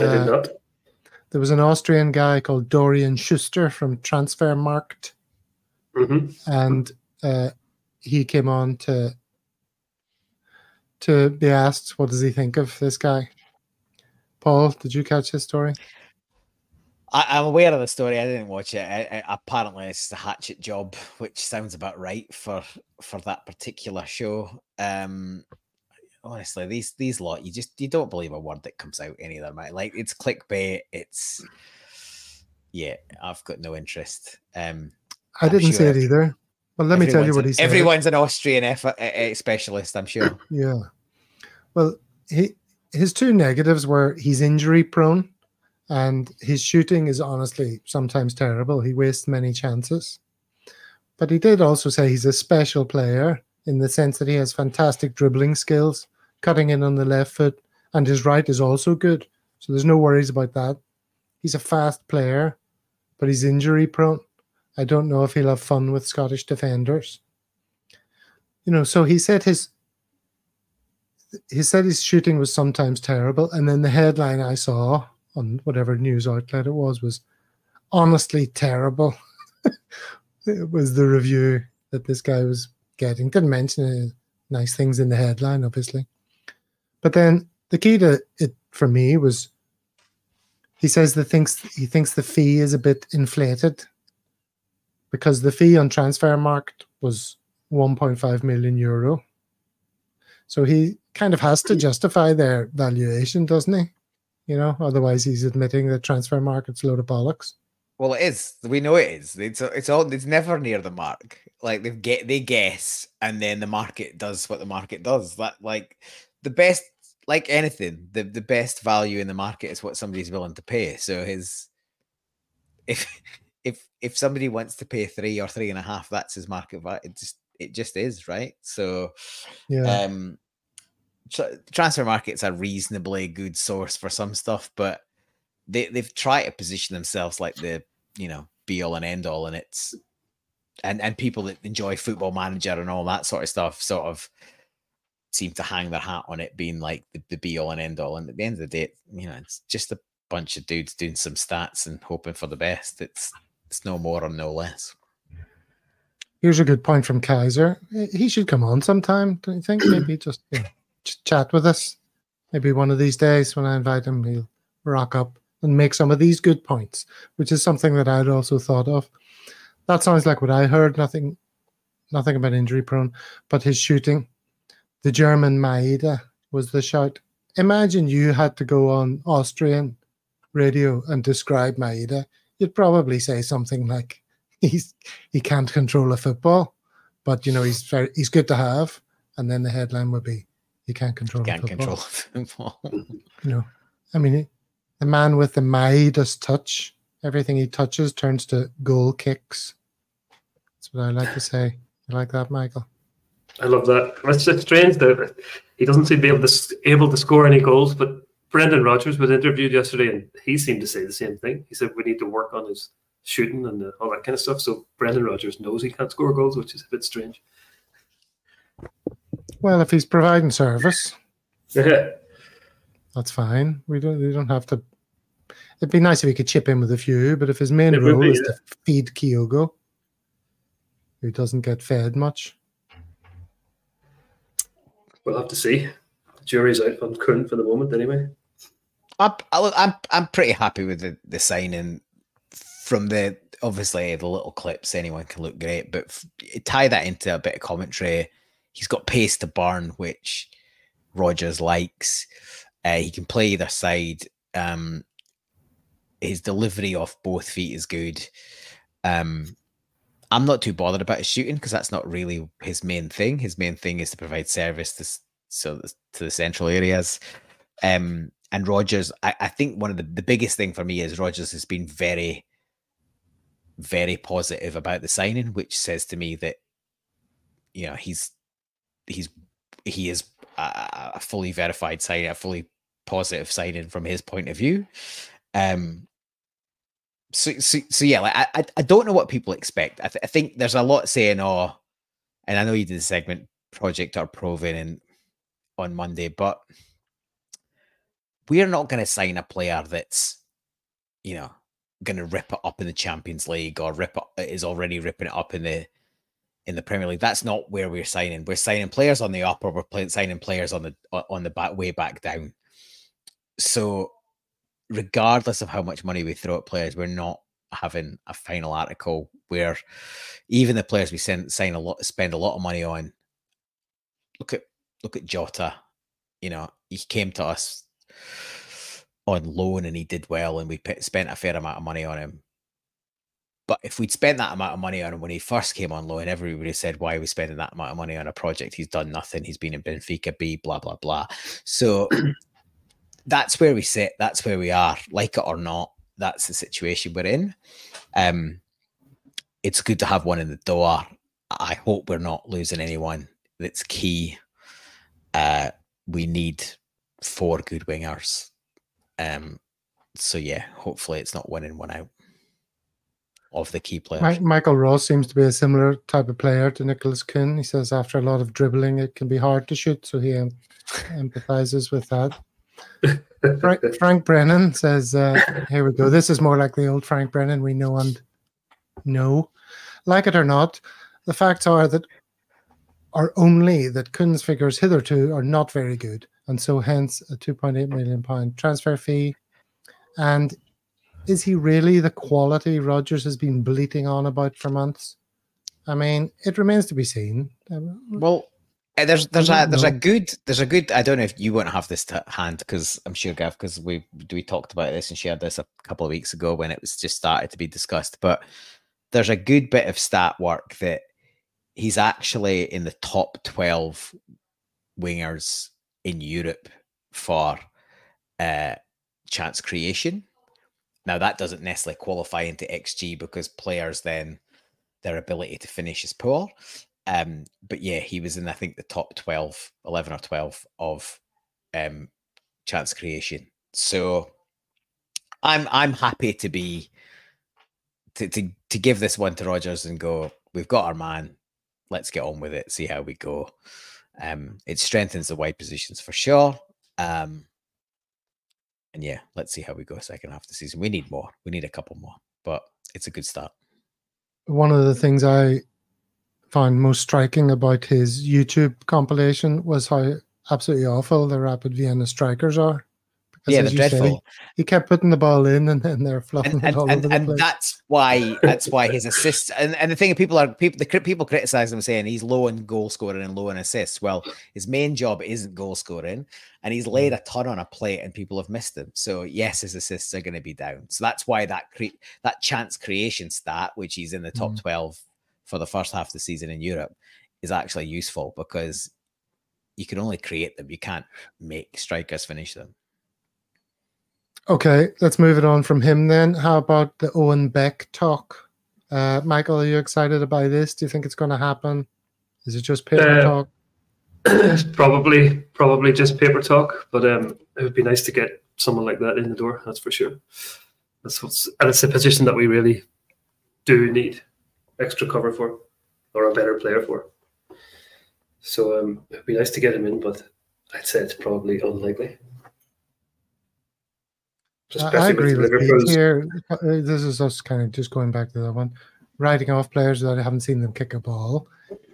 I did Uh, not. There was an Austrian guy called Dorian Schuster from Transfermarkt, hmm and uh, he came on to to be asked what does he think of this guy. Paul, did you catch his story? I, I'm aware of the story. I didn't watch it. I, I, apparently, it's a hatchet job, which sounds about right for for that particular show. Um, honestly, these these lot, you just you don't believe a word that comes out any of them. right? Like it's clickbait. It's yeah, I've got no interest. Um, I I'm didn't say it either. Well, let me tell you what he said. Everyone's an Austrian F- uh, uh, specialist, I'm sure. Yeah. Well, he his two negatives were he's injury prone and his shooting is honestly sometimes terrible. He wastes many chances. But he did also say he's a special player in the sense that he has fantastic dribbling skills, cutting in on the left foot, and his right is also good. So there's no worries about that. He's a fast player, but he's injury prone. I don't know if he'll have fun with Scottish defenders. You know, so he said his he said his shooting was sometimes terrible, and then the headline I saw on whatever news outlet it was was honestly terrible. it was the review that this guy was getting. Didn't mention any nice things in the headline, obviously. But then the key to it for me was he says that thinks he thinks the fee is a bit inflated because the fee on Transfermarkt was 1.5 million euro. So he kind of has to justify their valuation, doesn't he? You know, otherwise he's admitting that Transfermarkt's a load of bollocks. Well, it is. We know it is. It's it's all. It's never near the mark. Like they get they guess, and then the market does what the market does. That like the best, like anything, the the best value in the market is what somebody's willing to pay. So his, if if if somebody wants to pay three or three and a half, that's his market value. It just it just is right. So Yeah. um tra- Transfermarkt's a reasonably good source for some stuff but they, they've tried to position themselves like the you know be all and end all and it's and and people that enjoy football manager and all that sort of stuff sort of seem to hang their hat on it being like the, the be all and end all and at the end of the day you know it's just a bunch of dudes doing some stats and hoping for the best it's it's no more or no less Here's a good point from Kaiser. He should come on sometime, don't you think? Maybe just ch- chat with us. Maybe one of these days when I invite him, he'll rock up and make some of these good points, which is something that I'd also thought of. That sounds like what I heard. Nothing, nothing about injury prone, but his shooting. The German Maeda was the shout. Imagine you had to go on Austrian radio and describe Maeda. You'd probably say something like, "He's he can't control a football, but you know he's very he's good to have." And then the headline would be, "He can't control a can't football." control football You know, I mean, he- the man with the Midas touch, everything he touches turns to goal kicks. That's what I like to say. You like that, Michael? I love that. It's just strange that he doesn't seem to be able to able to score any goals. But Brendan Rodgers was interviewed yesterday, and he seemed to say the same thing. He said we need to work on his shooting and uh, all that kind of stuff. So Brendan Rodgers knows he can't score goals, which is a bit strange. Well, if he's providing service, Yeah, that's fine. We don't we don't have to. It'd be nice if he could chip in with a few, but if his main It role be, is to feed Kyogo, who doesn't get fed much, we'll have to see. The jury's out on current for the moment, anyway. I'm, I look, I'm I'm pretty happy with the, the signing from the obviously the little clips. Anyone can look great, but f- tie that into a bit of commentary. He's got pace to burn, which Rodgers likes. Uh, he can play either side. Um, his delivery off both feet is good. Um, I'm not too bothered about his shooting because that's not really his main thing. His main thing is to provide service to so to the central areas. Um, and Rodgers, I, I think one of the, the biggest thing for me is Rodgers has been very, very positive about the signing, which says to me that you know he's he's he is a, fully verified sign, a fully positive signing from his point of view. Um, so, so, so yeah, like I, I don't know what people expect. I, th- I think there's a lot saying, oh, and I know you did the segment Project or Proven on Monday, but we're not going to sign a player that's, you know, going to rip it up in the Champions League or rip it, is already ripping it up in the in the Premier League. That's not where we're signing. We're signing players on the up, or we're play, signing players on the on the back way back down. So, regardless of how much money we throw at players, we're not having a final article where even the players we send sign a lot spend a lot of money on. Look at look at Jota. You know, he came to us on loan and he did well, and we spent a fair amount of money on him. But if we'd spent that amount of money on him when he first came on loan, everybody said, Why are we spending that amount of money on a project? He's done nothing. He's been in Benfica B, blah, blah, blah. So that's where we sit. That's where we are. Like it or not, that's the situation we're in. Um, it's good to have one in the door. I hope we're not losing anyone that's key. Uh, we need four good wingers. Um, so yeah, hopefully it's not winning one out of the key players. Michael Ross seems to be a similar type of player to Nicholas Kuhn. He says after a lot of dribbling, it can be hard to shoot, so he empathizes with that. Frank, Frank, Brennan says, uh, "Here we go. This is more like the old Frank Brennan we know and know. Like it or not, the facts are that are only that Kuhn's figures hitherto are not very good, and so hence a 2.8 million pound transfer fee. And is he really the quality Rodgers has been bleating on about for months? I mean, it remains to be seen. Um, well, eh, there's there's a there's know. a good there's a good I don't know if you won't have this to hand because I'm sure Gav because we we talked about this and shared this a couple of weeks ago when it was just started to be discussed. But there's a good bit of stat work that he's actually in the top twelve wingers in Europe for uh, chance creation. Now that doesn't necessarily qualify into XG because players then their ability to finish is poor. Um, but yeah, he was in I think the top 12, 11 or 12 of um, chance creation. So I'm I'm happy to be to, to to give this one to Rodgers and go, we've got our man. Let's get on with it, see how we go. Um, it strengthens the wide positions for sure. Um, and yeah, let's see how we go second half of the season. We need more. We need a couple more, but it's a good start. One of the things I found most striking about his YouTube compilation was how absolutely awful the Rapid Vienna strikers are. Yeah, the dreadful. Say, he kept putting the ball in, and then they're fluffing and, it all and, over the place. and that's why that's why his assists and, and the thing is people are people the people criticize him saying he's low in goal scoring and low in assists. Well, his main job isn't goal scoring, and he's laid mm. a ton on a plate, and people have missed him. So yes, his assists are going to be down. So that's why that cre- that chance creation stat, which he's in the top mm. twelve for the first half of the season in Europe, is actually useful because you can only create them. You can't make strikers finish them. Okay, let's move it on from him then. How about the Owen Beck talk? Uh, Michael, are you excited about this? Do you think it's going to happen? Is it just paper uh, talk? probably, probably just paper talk. But um, it would be nice to get someone like that in the door. That's for sure. That's what's, and it's a position that we really do need extra cover for, or a better player for. So um, it'd be nice to get him in, but I'd say it's probably unlikely. I agree with Pete here. Uh, this is us kind of just going back to that one, writing off players that I haven't seen them kick a ball.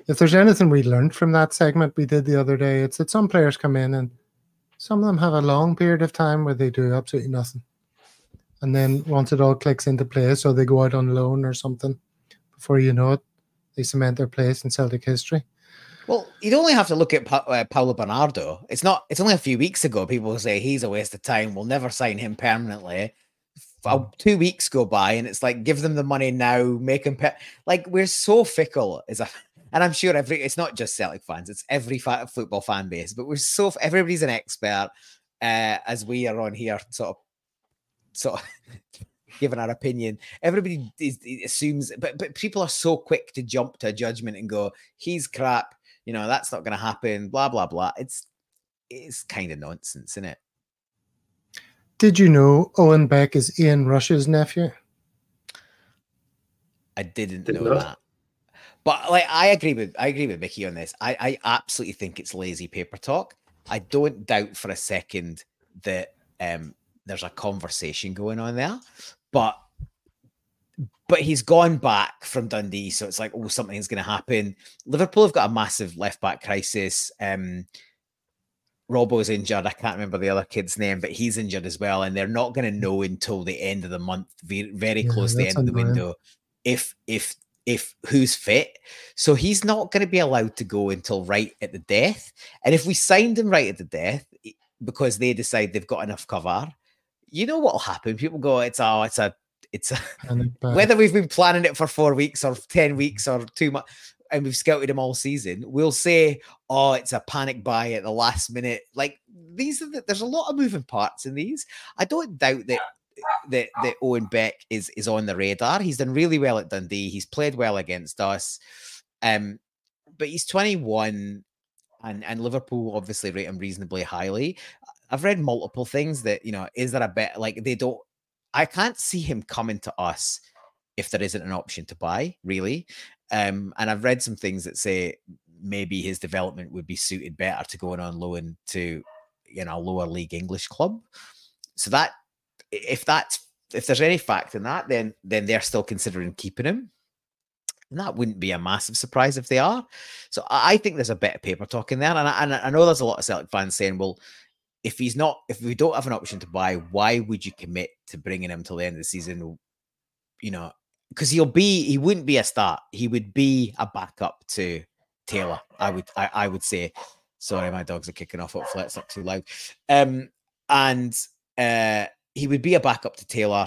If there's anything we learned from that segment we did the other day, it's that some players come in and some of them have a long period of time where they do absolutely nothing. And then once it all clicks into place, so they go out on loan or something, before you know it, they cement their place in Celtic history. Well, you'd only have to look at pa- uh, Paulo Bernardo. It's not. It's only a few weeks ago. People say he's a waste of time. We'll never sign him permanently. Uh, two weeks go by, and it's like give them the money now, make him. Pe- like we're so fickle as a, and I'm sure every. It's not just Celtic fans. It's every fa- football fan base. But we're so everybody's an expert, uh, as we are on here, sort of, sort of. giving our opinion everybody is, assumes but but people are so quick to jump to a judgment and go he's crap you know, that's not going to happen, blah, blah, blah. It's, it's kind of nonsense, isn't it? Did you know Owen Beck is Ian Rush's nephew? I didn't Did know not. that. But like I agree with I agree with Mickey on this. I, I absolutely think it's lazy paper talk. I don't doubt for a second that um there's a conversation going on there. But but he's gone back from Dundee, so it's like, oh, something's going to happen. Liverpool have got a massive left back crisis. Um, Robbo's injured. I can't remember the other kid's name, but he's injured as well, and they're not going to know until the end of the month, very, very yeah, close to the end of the window, if if if who's fit. So he's not going to be allowed to go until right at the death. And if we signed him right at the death because they decide they've got enough cover, you know what'll happen? People go, "It's oh, it's a it's a, whether we've been planning it for four weeks or 10 weeks or two months and we've scouted him all season, we'll say, oh, it's a panic buy at the last minute. Like these are the, there's a lot of moving parts in these. I don't doubt that that that Owen Beck is is on the radar. He's done really well at Dundee. He's played well against us. Um, but he's 21 and and Liverpool obviously rate him reasonably highly. I've read multiple things that you know, is there a bit like they don't I can't see him coming to us if there isn't an option to buy, really. Um, and I've read some things that say maybe his development would be suited better to going on loan to, you know, a lower league English club. So that if that's if there's any fact in that, then then they're still considering keeping him. And that wouldn't be a massive surprise if they are. So I think there's a bit of paper talking there. And I, and I know there's a lot of Celtic fans saying, well, if he's not, if we don't have an option to buy, why would you commit to bringing him till the end of the season? You know, because he'll be, he wouldn't be a start. He would be a backup to Taylor. I would, I, I would say. Sorry, my dogs are kicking off. Hopefully, it's not too loud. Um, and uh, he would be a backup to Taylor.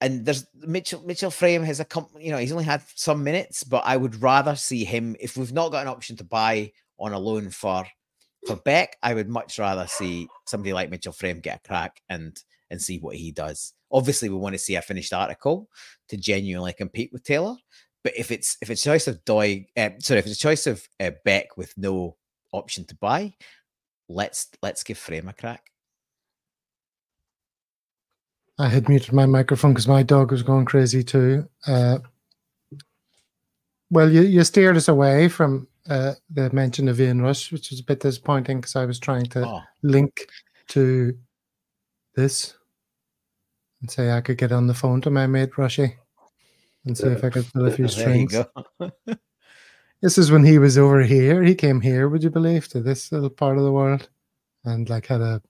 And there's Mitchell. Mitchell Frame has a, company. you know, he's only had some minutes, but I would rather see him if we've not got an option to buy on a loan for for Beck, I would much rather see somebody like Mitchell Frame get a crack and and see what he does. Obviously, we want to see a finished article to genuinely compete with Taylor. But if it's if it's a choice of Doig, uh, sorry, if it's a choice of uh, Beck with no option to buy, let's let's give Frame a crack. I had muted my microphone because my dog was going crazy too. Uh, well, you, you steered us away from uh, the mention of Ian Rush, which was a bit disappointing because I was trying to oh. link to this and say I could get on the phone to my mate Rushy and see if I could pull a few strings. this is when he was over here. He came here, would you believe, to this little part of the world, and like had a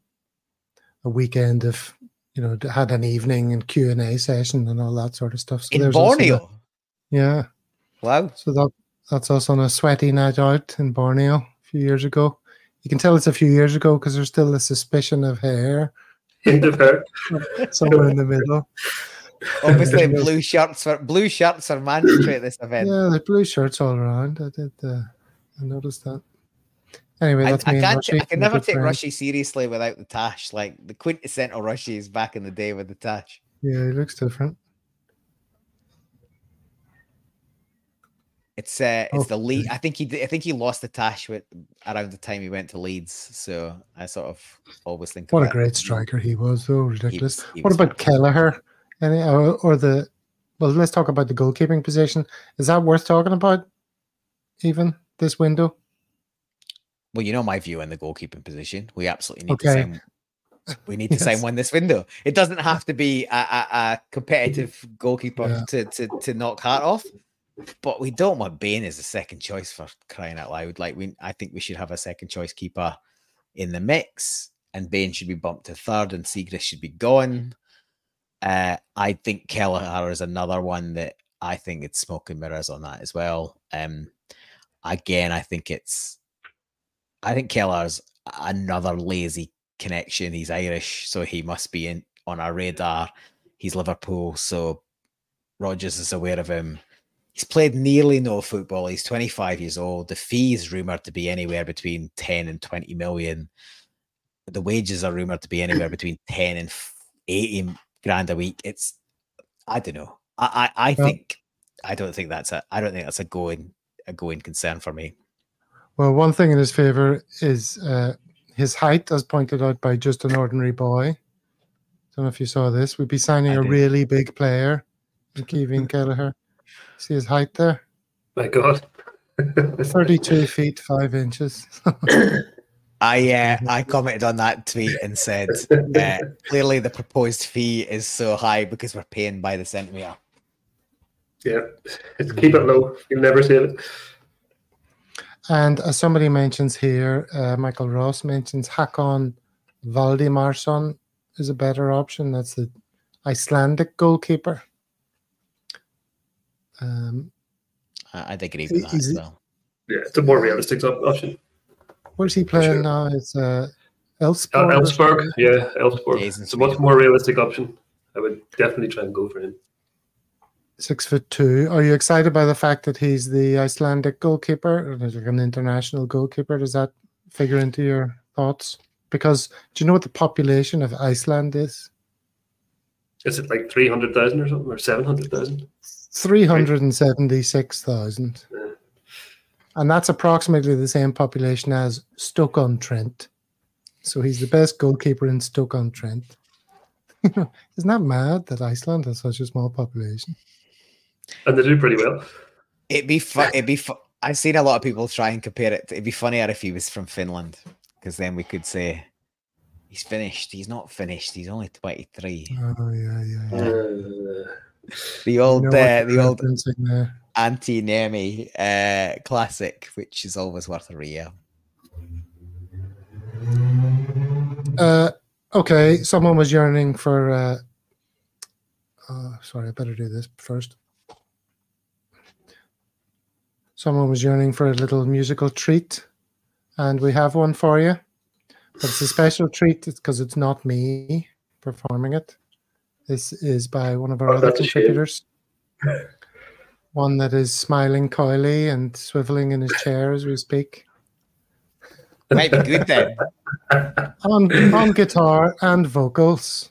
a weekend of you know had an evening and Q and A session and all that sort of stuff. So In Borneo, yeah. Wow. So that that's us on a sweaty night out in Borneo a few years ago. You can tell it's a few years ago because there's still a suspicion of hair. of hair. somewhere in the middle. Obviously, blue shirts for blue shirts are mandatory at this event. Yeah, the blue shirts all around. I did. Uh, I noticed that. Anyway, that's I, me. I, can't, I can never take Rushy seriously without the tash. Like the quintessential Rushy is back in the day with the tash. Yeah, he looks different. It's uh, it's the lead. I think he I think he lost the tash with around the time he went to Leeds. So I sort of always think. What a great striker he was! So ridiculous. He was, he what about Kelleher? Any or, or the? Well, let's talk about the goalkeeping position. Is that worth talking about? Even this window. Well, you know my view on the goalkeeping position. We absolutely need okay. to sign. We need to yes. sign one this window. It doesn't have to be a, a, a competitive goalkeeper yeah. to, to to knock Hart off but we don't want Bain as a second choice for crying out loud. Like we, I think we should have a second choice keeper in the mix, and Bain should be bumped to third, and Siegrist should be gone. Uh, I think Kelleher is another one that I think it's smoke and mirrors on that as well. Um, again, I think it's, I think Keller's another lazy connection. He's Irish, so he must be in on our radar. He's Liverpool, so Rodgers is aware of him. He's played nearly no football. He's 25 years old. The fee is rumored to be anywhere between 10 and 20 million. The wages are rumored to be anywhere between 10 and 80 grand a week. It's, I don't know. I, I, I Well- think, I don't think that's a, I don't think that's a going, a going concern for me. Well, one thing in his favor is uh, his height, as pointed out by just an ordinary boy. I don't know if you saw this. We'd be signing I a did. really big player, Kevin Kelleher. See his height there? My God. 32 feet, 5 inches. I uh, I commented on that tweet and said uh, clearly the proposed fee is so high because we're paying by the centimeter. yeah. Keep it low. You'll never save it. And as somebody mentions here, uh, Michael Ross mentions Hakon Valdimarsson is a better option. That's the Icelandic goalkeeper. Um, I, I'd agree with that Is as it- well. Yeah, it's a more realistic option. where's he playing sure. now? It's uh, Uh, Elfsborg. or Elfsborg, yeah, Elfsborg. Yeah, It's a much more realistic option. I would definitely try and go for him. Six foot two. Are you excited by the fact that he's the Icelandic goalkeeper, or like an international goalkeeper? Does that figure into your thoughts? Because do you know what the population of Iceland is? Is it like 300,000 or something, or 700,000? 376,000. Yeah. And that's approximately the same population as Stoke on Trent. So he's the best goalkeeper in Stoke on Trent. Isn't that mad that Iceland has such a small population? And they do pretty well. It'd be fun. It'd be fu- I've seen a lot of people try and compare it. It'd be funnier if he was from Finland, because then we could say he's finished. He's not finished. He's only twenty three. Oh, yeah, yeah, yeah. Uh, The old, You know uh, the old Antti Niemi uh, classic, which is always worth a read. Uh, okay, someone was yearning for. Uh, uh, sorry, I better do this first. Someone was yearning for a little musical treat, and we have one for you. But it's a special treat because it's not me performing it. This is by one of our Oh, other that's a shame. contributors. One that is smiling coyly and swiveling in his chair as we speak. Might be good then. on on guitar and vocals.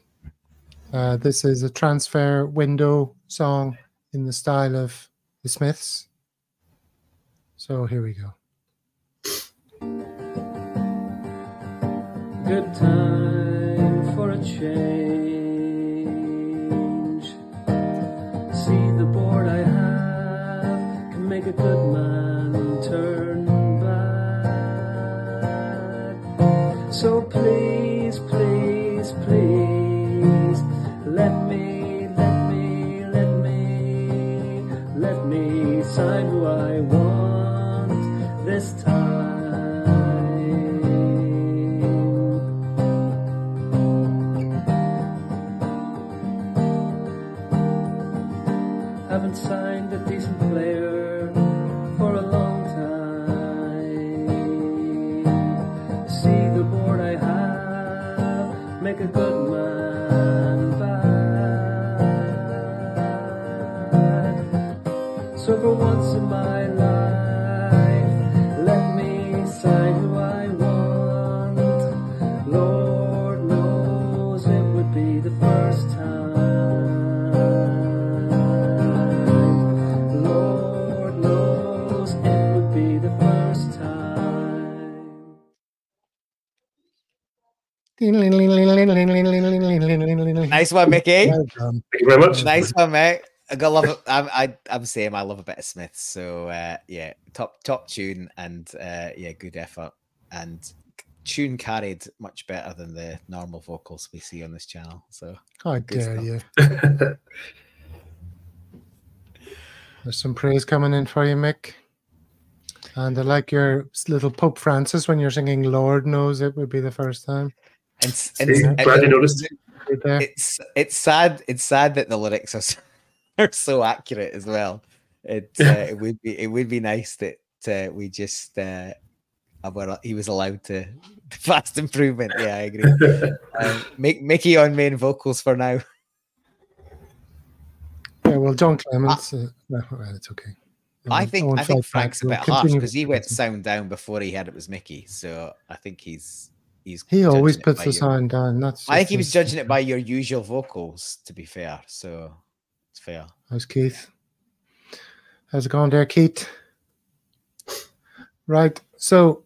Uh, this is a transfer window song in the style of the Smiths. So here we go. Good time for a change. A good man turn back. So please, please, please, let me, let me, let me, let me sign who I want this time. Haven't signed a decent player Nice one, Mickey. Well thank you very much. Nice one, mate. I got love. It. I'm, I, I'm saying I love a bit of Smith. So uh, yeah, top top tune and uh, yeah, good effort and tune carried much better than the normal vocals we see on this channel. So How Good dare stuff. you? There's some praise coming in for you, Mick. And I like your little Pope Francis when you're singing Lord Knows It would be the first time. and, s- and, See, and glad you noticed. It's it's sad. It's sad that the lyrics are so, are so accurate as well. It uh, it would be it would be nice that uh, we just uh, were, he was allowed to fast improvement. Yeah, I agree. um, Mick, Mickey on main vocals for now. Yeah, well, John Clements. Uh, no, it's okay. I think I think fight back. Frank's a bit harsh because he went sound down before he had it was Mickey. So I think he's he's. He always puts the your- sound down. That's. I think he was judging it by your usual vocals. To be fair, so it's fair. How's Keith? How's it going there, Keith? Right. So,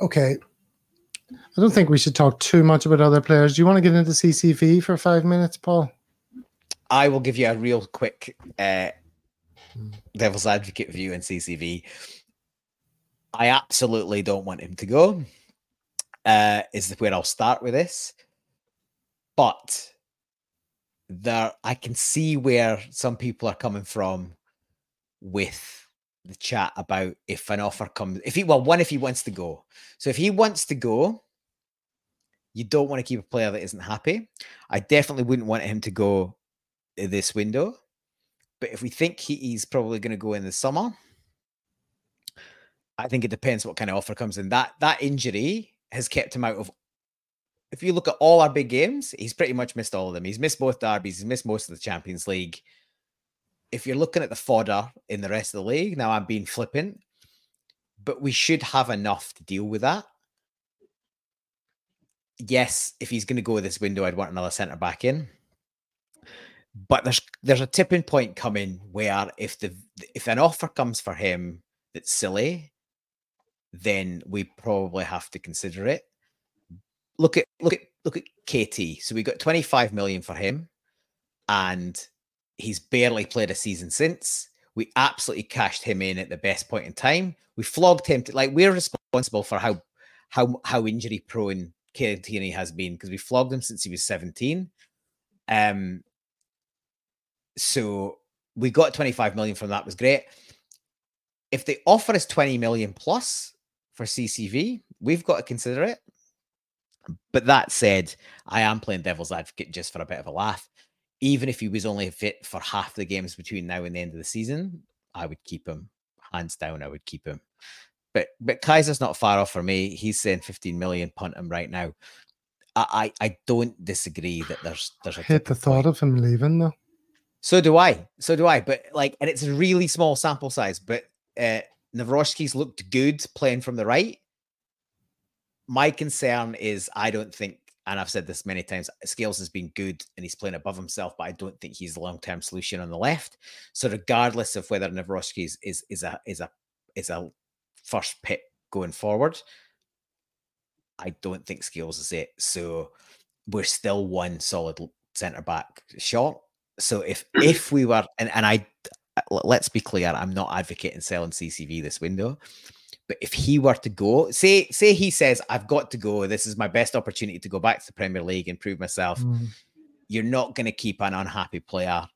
okay. I don't think we should talk too much about other players. Do you want to get into CCV for five minutes, Paul? I will give you a real quick uh, Hmm. devil's advocate view in CCV. I absolutely don't want him to go. Uh, is where I'll start with this, but there I can see where some people are coming from with the chat about if an offer comes. If he well, one if he wants to go. So if he wants to go, you don't want to keep a player that isn't happy. I definitely wouldn't want him to go this window. But if we think he, he's probably going to go in the summer, I think it depends what kind of offer comes in. That that injury has kept him out of. If you look at all our big games, he's pretty much missed all of them. He's missed both derbies. He's missed most of the Champions League. If you're looking at the fodder in the rest of the league, now I'm being flippant, but we should have enough to deal with that. Yes, if he's going to go this window, I'd want another centre back in but there's there's a tipping point coming where if the if an offer comes for him that's silly, then we probably have to consider it. Look at look at look at KT. So we got 25 million for him, and he's barely played a season since. We absolutely cashed him in at the best point in time. We flogged him to like we're responsible for how how how injury prone Tierney has been because we flogged him since he was 17. Um so we got 25 million from that was great if the offer is 20 million plus for ccv we've got to consider it but that said i am playing devil's advocate just for a bit of a laugh even if he was only fit for half the games between now and the end of the season i would keep him hands down i would keep him but but kaiser's not far off for me he's saying 15 million punt him right now i i, I don't disagree that there's there's a I hate the tipping point. thought of him leaving, though. So do I. So do I. But like, and it's a really small sample size. But uh, Nawrocki's looked good playing from the right. My concern is I don't think, and I've said this many times, Scales has been good and he's playing above himself, but I don't think he's the long term solution on the left. So regardless of whether Nawrocki is, is is a is a is a first pick going forward, I don't think Scales is it. So we're still one solid centre back short. So if if we were and, and I let's be clear, I'm not advocating selling CCV this window. But if he were to go, say say he says, I've got to go, this is my best opportunity to go back to the Premier League and prove myself. Mm. You're not going to keep an unhappy player.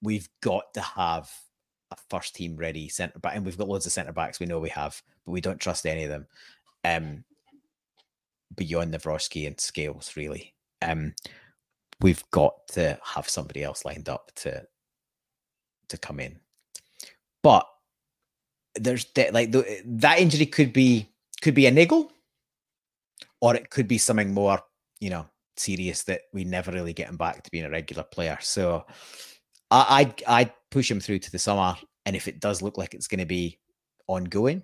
We've got to have a first team ready centre back, and we've got loads of centre backs we know we have, but we don't trust any of them. Um beyond Nawrocki and Scales, really. Um we've got to have somebody else lined up to to come in. But there's de- like the, that injury could be could be a niggle, or it could be something more, you know, serious that we never really get him back to being a regular player. So I I'd, I'd push him through to the summer, and if it does look like it's going to be ongoing,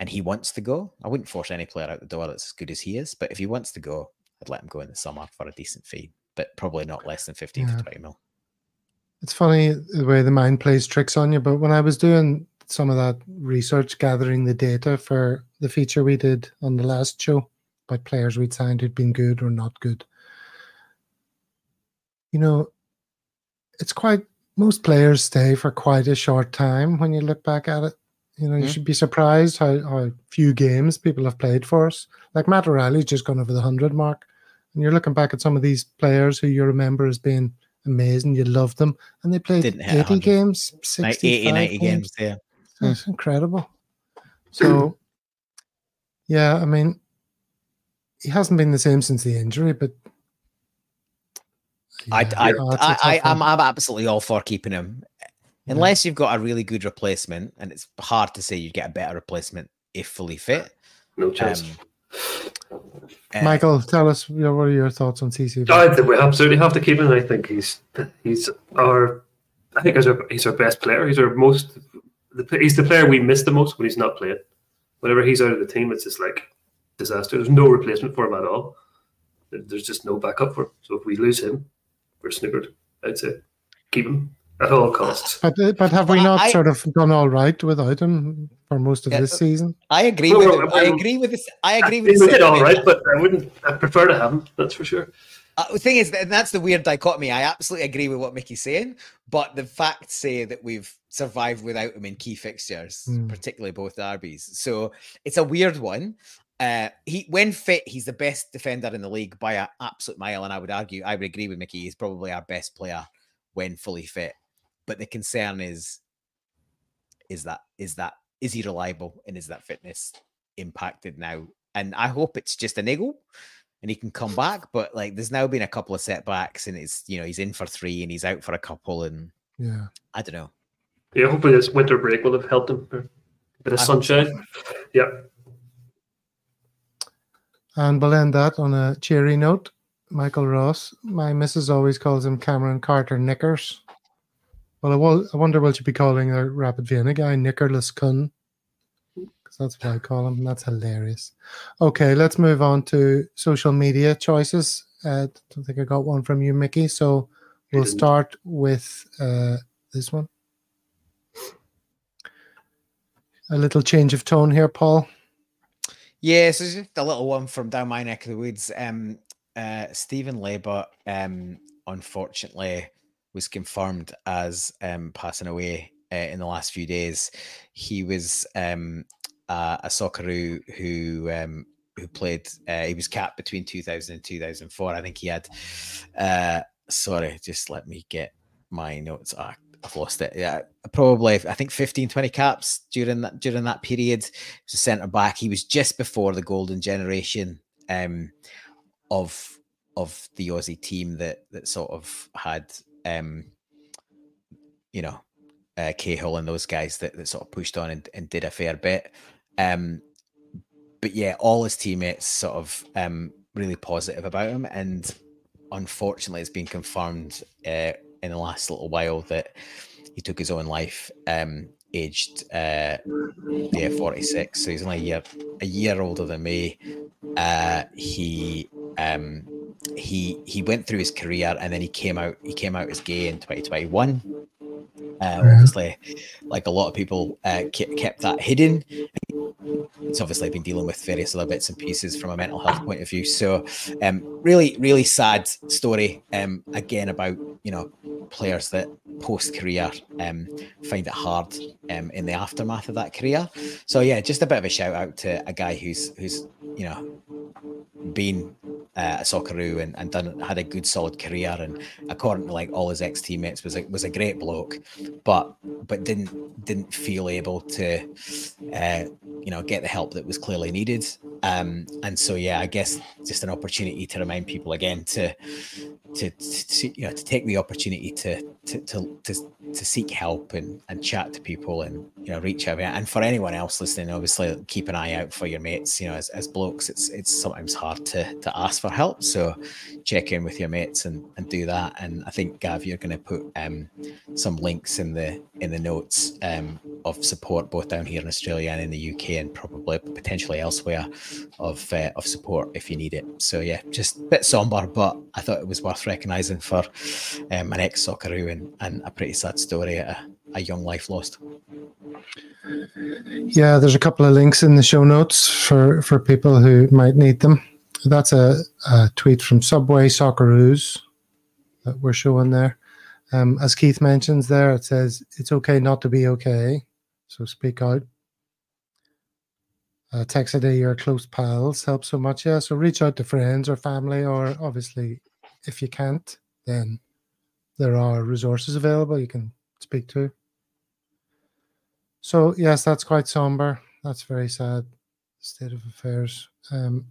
and he wants to go, I wouldn't force any player out the door that's as good as he is. But if he wants to go, I'd let him go in the summer for a decent fee, but probably not less than 15 Yeah. to 20 mil. It's funny the way the mind plays tricks on you, but when I was doing some of that research, gathering the data for the feature we did on the last show about players we'd signed who'd been good or not good, you know, it's quite most players stay for quite a short time when you look back at it. You know, you Mhm. should be surprised how, how few games people have played for us. Like Matt O'Riley's just gone over the 100 mark. And you're looking back at some of these players who you remember as being amazing, you loved them, and they played Didn't 80 100. games, Like 60 80, 90 games, yeah. That's incredible. So, yeah, I mean, he hasn't been the same since the injury, but I, yeah, I, it's a I, I, tough I'm. I'm absolutely all for keeping him. Yeah. Unless you've got a really good replacement, and it's hard to say you'd get a better replacement if fully fit. No chance. Um, uh, Michael, tell us you know, what are your thoughts on CCV? I think we absolutely have to keep him. I think he's he's our I think he's our he's our best player. He's our most the, he's the player we miss the most when he's not playing. Whenever he's out of the team, it's just like disaster. There's no replacement for him at all. There's just no backup for him. So if we lose him, we're snookered. I'd say keep him at all costs. But uh, but have we not I- sort of done all right without him for most of Yeah, this season? I agree Well, with. well, I agree with this. I I agree think with. we the did all sentiment. right, but I wouldn't. I prefer to have him. That's for sure. Uh, the thing is, and that's the weird dichotomy. I absolutely agree with what Mickey's saying, but the facts say that we've survived without him in key fixtures, Hmm. particularly both derbies. So it's a weird one. Uh, he when fit, he's the best defender in the league by an absolute mile, and I would argue, I would agree with Mickey. He's probably our best player when fully fit. But the concern is, is that is that is he reliable and is that fitness impacted now? And I hope it's just a niggle and he can come back. But like, there's now been a couple of setbacks, and it's you know he's in for three and he's out for a couple, and Yeah. I don't know. Yeah, hopefully this winter break will have helped him. Uh, a bit of I hope so. sunshine. Yeah. And we'll end that on a cheery note. Michael Ross, my missus always calls him Cameron Carter Knickers. Well, I, will, I wonder will she be calling the Rapid Vienna guy Knickerless Kühn? Because that's what I call him. That's hilarious. Okay, let's move on to social media choices. Uh, don't think I got one from you, Mickey. So we'll start with uh, this one. A little change of tone here, Paul. Yeah, so just a little one from down my neck of the woods. Um, uh, Stephen Labour, um, unfortunately, was confirmed as um, passing away uh, in the last few days. He was um, a Socceroo who um, who played. Uh, he was capped between 2000 and 2004. I think he had. Uh, sorry, just let me get my notes. Ah, I've lost it. Yeah, probably. I think 15, 20 caps during that during that period. He centre back. He was just before the golden generation um, of of the Aussie team that that sort of had um, you know uh, Cahill and those guys that, that sort of pushed on and, and did a fair bit. Um, but yeah, all his teammates sort of um, really positive about him, and unfortunately, it's been confirmed uh, in the last little while that he took his own life, um, aged uh, yeah forty six. So he's only a year a year older than me. Uh, he um, he he went through his career and then he came out he came out as gay in twenty twenty one. Uh, obviously, like a lot of people, uh, kept, kept that hidden. it's obviously been dealing with various other bits and pieces from a mental health point of view. So, um, really, really sad story. Um, again about you know players that post career um find it hard um in the aftermath of that career. So yeah, just a bit of a shout out to a guy who's who's you know been uh, a Socceroo and, and done had a good solid career and according to like all his ex teammates was a, was a great bloke, but but didn't didn't feel able to uh, you know get the help that was clearly needed. Um, and so yeah, I guess just an opportunity to remind people again to to, to, you know to take the opportunity to to to to, to seek help and, and chat to people and you know reach out. And for anyone else listening obviously keep an eye out for your mates. You know as, as blokes it's it's sometimes hard to to ask for help. So check in with your mates and and do that. And I think Gav you're going to put um some links in the in the notes um of support both down here in Australia and in the UK and probably potentially elsewhere of uh, of support if you need it. So yeah just a bit somber but I thought it was worth recognizing for um, an ex Socceroo and, and a pretty sad story a, a young life lost Yeah, there's a couple of links in the show notes for for people who might need them. That's a, a tweet from Subway Socceroos that we're showing there. Um, as Keith mentions there, it says it's okay not to be okay, so speak out. Uh, text a day your close pals help so much. Yeah, so reach out to friends or family, or obviously, if you can't, then there are resources available you can speak to. So yes, that's quite somber. That's very sad state of affairs. Um,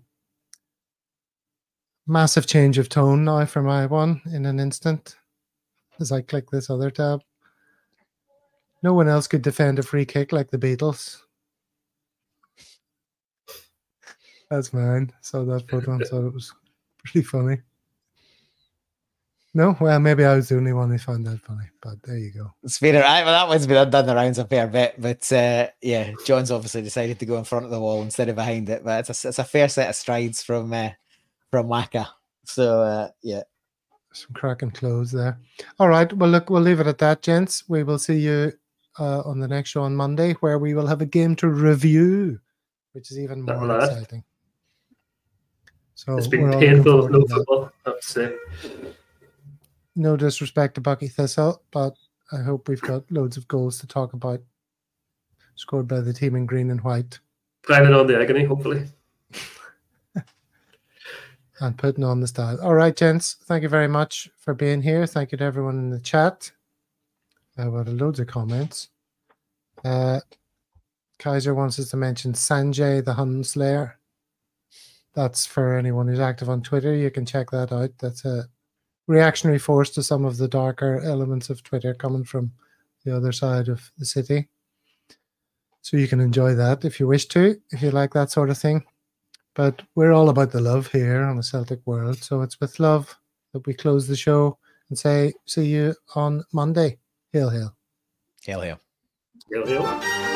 massive change of tone now for my one in an instant as I click this other tab. No one else could defend a free kick like the Beatles. That's mine. Saw that photo and thought it was pretty funny. No, well, maybe I was the only one who found that funny, but there you go. It's been alright. Well, that one's been done the rounds a fair bit, but uh, yeah, John's obviously decided to go in front of the wall instead of behind it. But it's a, it's a fair set of strides from uh, from Waka. So uh, yeah, Some cracking clothes there. All right. Well, look, we'll leave it at that, gents. We will see you uh, on the next show on Monday, where we will have a game to review, which is even more will add. exciting. So It's we're been painful looking with forward no football, I have to say. No disrespect to Buckie Thistle, but I hope we've got loads of goals to talk about scored by the team in green and white Grinding on the agony, hopefully. and putting on the style. All right, gents. Thank you very much for being here. Thank you to everyone in the chat. Uh, we had loads of comments. Uh, Kaiser wants us to mention Sanjay the Hun Slayer. That's for anyone who's active on Twitter. You can check that out. That's a reactionary force to some of the darker elements of Twitter coming from the other side of the city. So you can enjoy that if you wish to, if you like that sort of thing. But we're all about the love here on the Celtic world. So it's with love that we close the show and say, see you on Monday. Hail, hail. hail hail. Hail, hail.